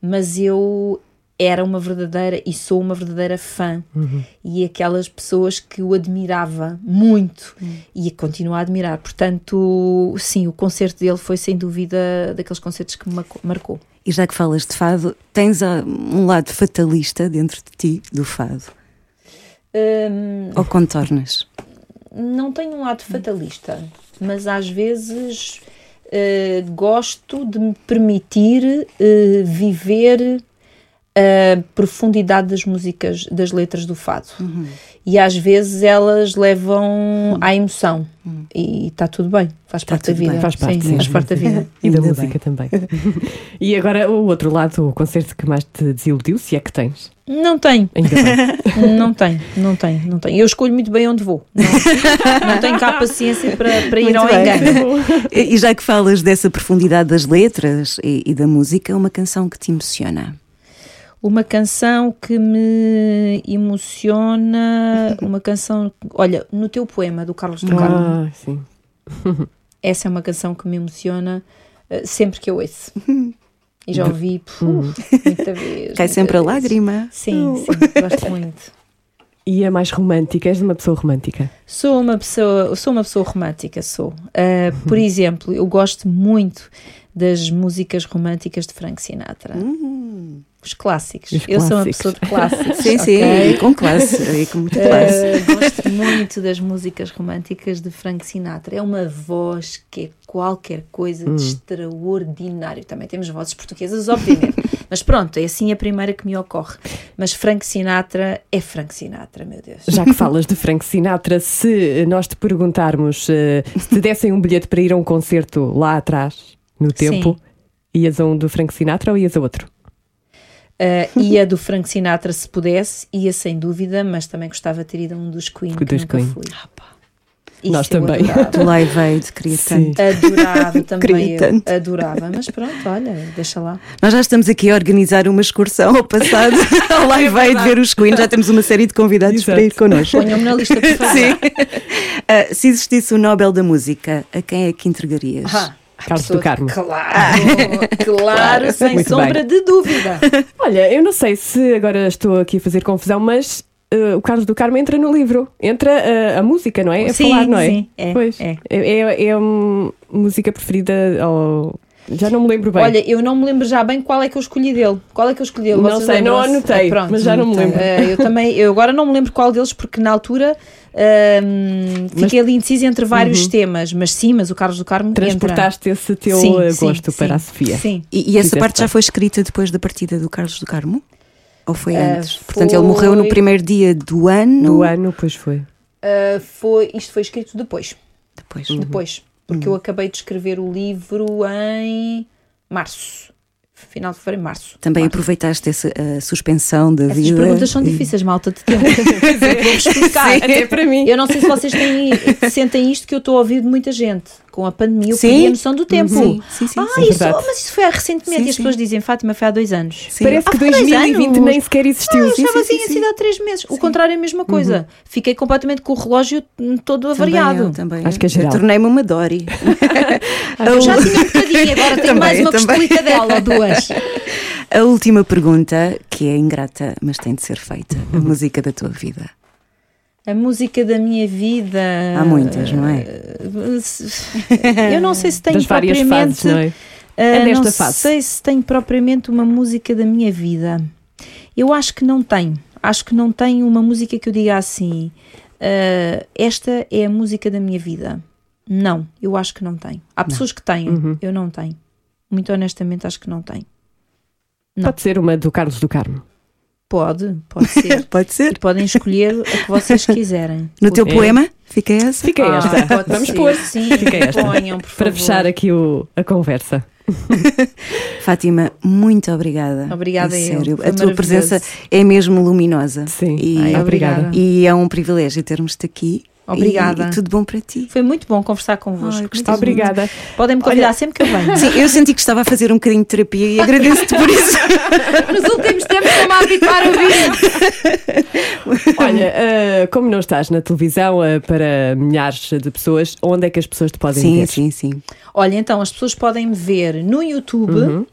Mas eu era uma verdadeira e sou uma verdadeira fã uhum. e aquelas pessoas que o admirava muito uhum. e continuo a admirar. Portanto, sim, o concerto dele foi sem dúvida daqueles concertos que me marcou. E já que falas de fado, tens um lado fatalista dentro de ti do fado? Um, Ou contornas? Não tenho um lado fatalista, mas às vezes uh, gosto de me permitir uh, viver a profundidade das músicas, das letras do fado. Uhum. E às vezes elas levam uhum. à emoção. Uhum. E está tudo bem, faz está parte da vida. Bem. Faz parte, sim, faz parte da vida. e da música também. e agora o outro lado, o concerto que mais te desiludiu, se é que tens? Não tenho. não tenho, não tenho, não tenho. Eu escolho muito bem onde vou. Não, não tenho cá paciência para, para ir ao bem. engano. E já que falas dessa profundidade das letras e, e da música, uma canção que te emociona? Uma canção que me emociona, uma canção, olha, no teu poema do Carlos do Carmo. Ah, sim. essa é uma canção que me emociona uh, sempre que eu ouço. E já ouvi puf, uhum. muita vez. Cai sempre vez. a lágrima. Sim, uh. sim, gosto muito. E é mais romântica? És uma pessoa romântica? Sou uma pessoa, sou uma pessoa romântica, sou. Uh, por exemplo, eu gosto muito das músicas românticas de Frank Sinatra. Uhum. Os clássicos. Os eu clássicos. sou uma pessoa de clássicos. sim, sim, okay? e com classe. E com muito classe. Uh, gosto muito das músicas românticas de Frank Sinatra. É uma voz que é qualquer coisa hum. de extraordinário. Também temos vozes portuguesas, obviamente. Mas pronto, é assim a primeira que me ocorre. Mas Frank Sinatra é Frank Sinatra, meu Deus. Já que falas de Frank Sinatra, se nós te perguntarmos uh, se te dessem um bilhete para ir a um concerto lá atrás, no tempo, Sim. ias a um do Frank Sinatra ou ias a outro? Uh, ia do Frank Sinatra se pudesse, ia sem dúvida, mas também gostava de ter ido a um dos Queen. Dos que Queen. Fui. Ah, Nós também. Do Live Aid, queria Sim. tanto. Adorava também, eu, tanto. adorava. Mas pronto, olha, deixa lá. Nós já estamos aqui a organizar uma excursão ao passado, ao Live Aid, ver os Queen. Já temos uma série de convidados Exato. para ir connosco. Ponham-me na lista, por favor. Sim. Uh, se existisse o Nobel da Música, a quem é que entregarias? Ah. Carlos do Carmo. Claro, claro, sem Muito sombra bem. de dúvida. Olha, eu não sei se agora estou aqui a fazer confusão, mas Uh, o Carlos do Carmo entra no livro, entra uh, a música, não é? A sim, falar, não é? Sim, é. Pois. É, é, é, é a música preferida ou já não me lembro bem. Olha, eu não me lembro já bem qual é que eu escolhi dele. Qual é que eu escolhi dele? Não sei, não anotei, ah, mas já não me lembro. Uh, eu também, eu agora não me lembro qual deles, porque na altura uh, fiquei ali indecisa entre vários uhum. temas, mas sim, mas o Carlos do Carmo Transportaste entra. esse teu sim, gosto sim, para sim, a Sofia. Sim. E, e essa parte já foi escrita depois da partida do Carlos do Carmo? Ou foi uh, antes? Foi... Portanto, ele morreu no primeiro dia do ano. No ano, pois foi. Uh, foi isto foi escrito depois. Depois. Uhum. Depois. Porque uhum. eu acabei de escrever o livro em março. Final de fevereiro, março. Também março. aproveitaste essa uh, suspensão da Essas vida. As perguntas são difíceis, malta de tempo. Vou explicar. Sim, até para mim. Eu não sei se vocês têm, sentem isto que eu estou a ouvir de muita gente com a pandemia, eu perdi a noção do tempo. Sim, sim, sim. Ah, sim, isso, oh, mas isso foi recentemente sim, e as pessoas dizem, Fátima, foi há dois anos. Sim. Parece ah, que 2020 nem sequer existiu. Ah, eu estava assim, assim há três meses. O contrário é a mesma coisa. Uhum. Fiquei completamente com o relógio todo avariado. Também, também. Acho que é geral. Tornei-me uma Dory. eu já tinha um bocadinho, agora tenho mais uma costelita dela ou duas. A última pergunta, que é ingrata, mas tem de ser feita. A música da tua vida. A música da minha vida. Há muitas, não é? Eu não sei se tenho das propriamente. Fases, não é? é nesta não fase. sei se tenho propriamente uma música da minha vida. Eu acho que não tenho. Acho que não tenho uma música que eu diga assim. Uh, esta é a música da minha vida. Não, eu acho que não tenho. Há pessoas não. que têm, uhum. eu não tenho. Muito honestamente, acho que não tenho. Pode ser uma do Carlos do Carmo. Pode, pode ser. Pode ser. e podem escolher a que vocês quiserem. No teu É. poema, fica essa. Fica Ah, esta. pode Vamos ser, pôr. Sim, Fica esta. ponham, por Para favor. fechar aqui o- a conversa. Fátima, muito obrigada. Obrigada A sério. A tua presença é mesmo luminosa. Sim. E, Ai, obrigada. e é um privilégio termos-te aqui. Obrigada. E, e tudo bom para ti. Foi muito bom conversar convosco. Ai, Muito Obrigada. Podem me convidar sempre que eu venho. Sim, eu senti que estava a fazer um bocadinho de terapia e agradeço-te por isso. Nos últimos tempos estou-me a habituar a ouvir. Olha, ah, como não estás na televisão ah, para milhares de pessoas, onde é que as pessoas te podem Sim, ver? sim, sim. Olha, então, as pessoas podem me ver no YouTube. Uhum.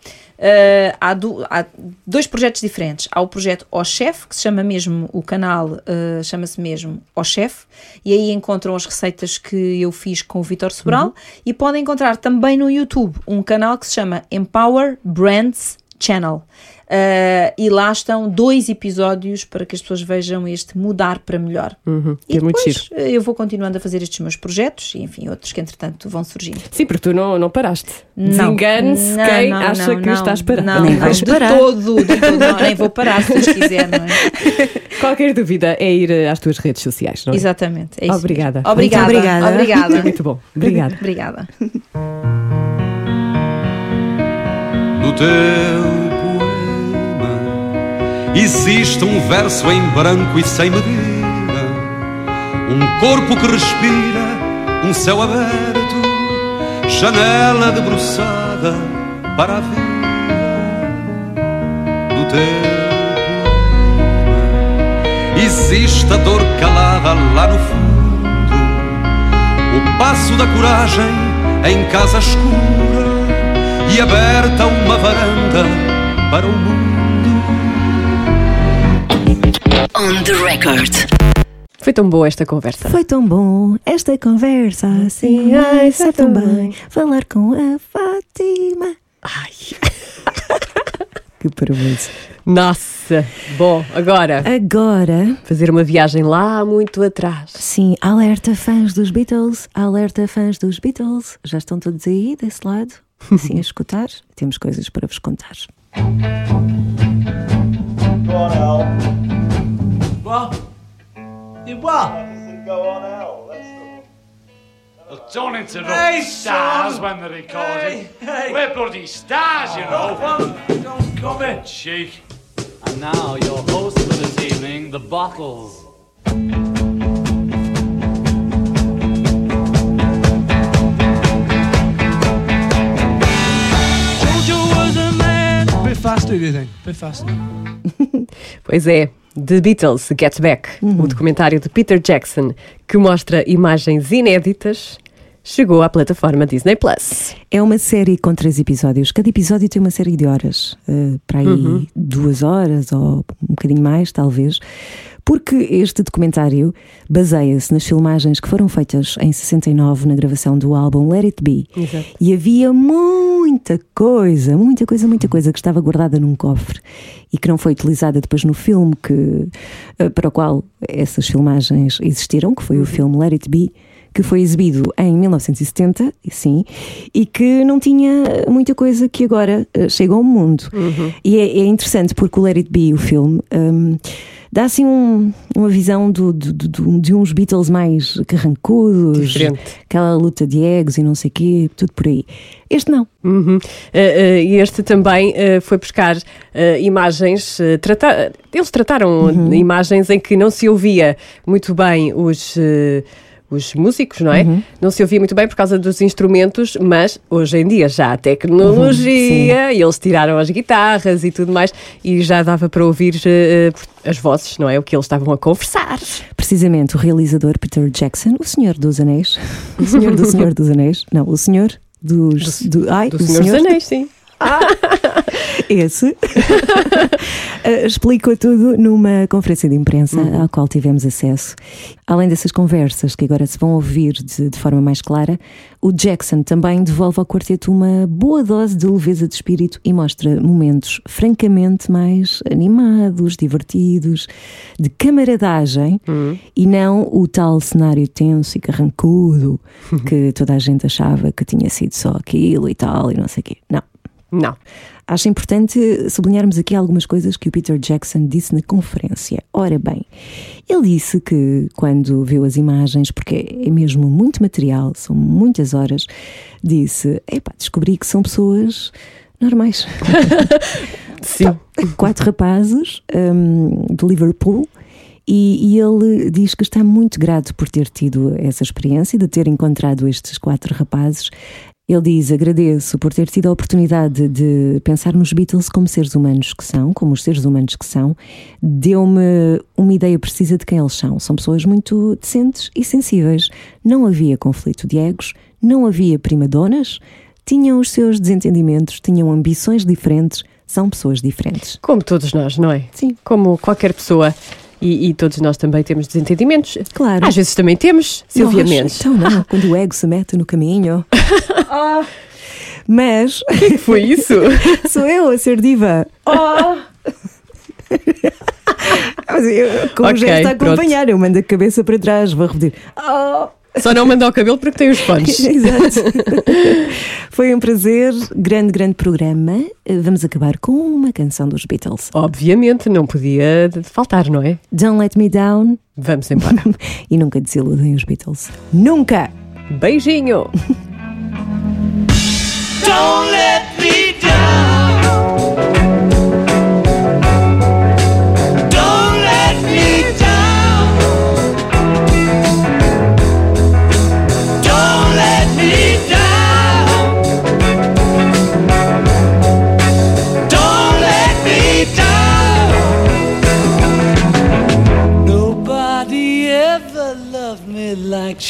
Uh, há, do- há dois projetos diferentes. Há o projeto O Chef, que se chama mesmo, o canal uh, chama-se mesmo O Chef, e aí encontram as receitas que eu fiz com o Vitor Sobral. Uhum. E podem encontrar também no YouTube um canal que se chama Empower Brands Channel. Uh, e lá estão dois episódios para que as pessoas vejam este mudar para melhor. Uhum, E é muito depois giro. uh, eu vou continuando a fazer estes meus projetos e enfim, outros que entretanto vão surgindo. Sim, porque tu não, não paraste. Não. Desengane-se quem não, acha não, que não, estás parado. Não, Nem vais de parar. todo, de todo, não, nem vou parar se Deus quiser, não é? Qualquer dúvida é ir ah, às tuas redes sociais, não é? Exatamente. É isso Obrigada. Obrigada. Muito obrigada. Obrigada. Muito bom. Obrigada. Obrigada. Do teu poema. Existe um verso em branco e sem medida, um corpo que respira, um céu aberto, janela debruçada para a vida do teu poema. Existe a dor calada lá no fundo, o passo da coragem em casa escura e aberta uma varanda para o mundo. On the record. Foi tão boa esta conversa. Foi tão bom esta conversa, assim, ai, sabe tão bem falar com a Fátima. Ai. Que parabéns. Nossa. Bom, agora Agora, fazer uma viagem lá muito atrás. sim, alerta fãs dos Beatles, alerta fãs dos Beatles. Já estão todos aí desse lado, assim a escutar? Temos coisas para vos contar. Well, don't interrupt Hey, stars when they're recording. Hey, hey. We're bloody stars, you know. Don't come in. Cheek. And now your host for this evening, the Bottles. Faster, do you think? Bit faster. Pois é, The Beatles Get Back, o documentário de Peter Jackson que mostra imagens inéditas, chegou à plataforma Disney Plus. É uma série com três episódios. Cada episódio tem uma série de horas, eh, para aí duas horas ou um bocadinho mais, talvez. Porque este documentário baseia-se nas filmagens que foram feitas em 69 na gravação do álbum Let It Be. Exato. E havia muita coisa, muita coisa, muita coisa que estava guardada num cofre e que não foi utilizada depois no filme que, eh, para o qual essas filmagens existiram, que foi o filme Let It Be, que foi exibido em 1970, sim, e que não tinha muita coisa que agora eh, chega ao mundo. E é, é interessante porque o Let It Be, o filme, hum, dá assim um- uma visão do, do- do- de uns Beatles mais carrancudos, Diferente. aquela luta de egos e não sei o quê, tudo por aí. Este não. Uhum. Eh, E este também eh, foi buscar imagens. trata- Eles trataram de imagens em que não se ouvia muito bem os. Os músicos, não é? Não se ouvia muito bem por causa dos instrumentos, mas hoje em dia já há tecnologia e eles tiraram as guitarras e tudo mais e já dava para ouvir eh, as vozes, não é? O que eles estavam a conversar. Precisamente o realizador Peter Jackson, o Senhor dos Anéis, o Senhor do Senhor dos Anéis, não, o Senhor dos. Do, ai, Do Senhor dos Anéis, sim. Esse Eh, explicou tudo numa conferência de imprensa à qual tivemos acesso. Além dessas conversas que agora se vão ouvir de, de forma mais clara, o Jackson também devolve ao quarteto uma boa dose de leveza de espírito e mostra momentos francamente mais animados, divertidos, de camaradagem e não o tal cenário tenso e carrancudo que toda a gente achava que tinha sido só aquilo e tal e não sei o quê. Não. Não. Acho importante sublinharmos aqui algumas coisas que o Peter Jackson disse na conferência. Ora bem, ele disse que quando viu as imagens, porque é mesmo muito material, são muitas horas, disse: Epá, descobri que são pessoas normais. Sim. Quatro rapazes um, de Liverpool. E, e ele diz que está muito grato por ter tido essa experiência, de ter encontrado estes quatro rapazes. Ele diz: agradeço por ter tido a oportunidade de pensar nos Beatles como seres humanos que são, como os seres humanos que são. Deu-me uma ideia precisa de quem eles são. São pessoas muito decentes e sensíveis. Não havia conflito de egos, não havia primadonas, tinham os seus desentendimentos, tinham ambições diferentes, são pessoas diferentes. Como todos nós, não é? Sim. Como qualquer pessoa. E, e todos nós também temos desentendimentos. Claro. Às vezes também temos, Silvia Mendes. Então não, quando o ego se mete no caminho. Mas Foi isso? sou eu a ser diva. Mas eu, com Ok, o gesto a pronto. acompanhar, eu mando a cabeça para trás, vou repetir. Só não manda ao cabelo porque tem os fones. Exato. Foi um prazer, grande, grande programa. Vamos acabar com uma canção dos Beatles. Obviamente, não podia faltar, não é? Don't Let Me Down Vamos embora. e nunca desiludem os Beatles. Nunca! Beijinho! Don't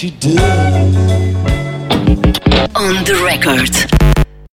On the record.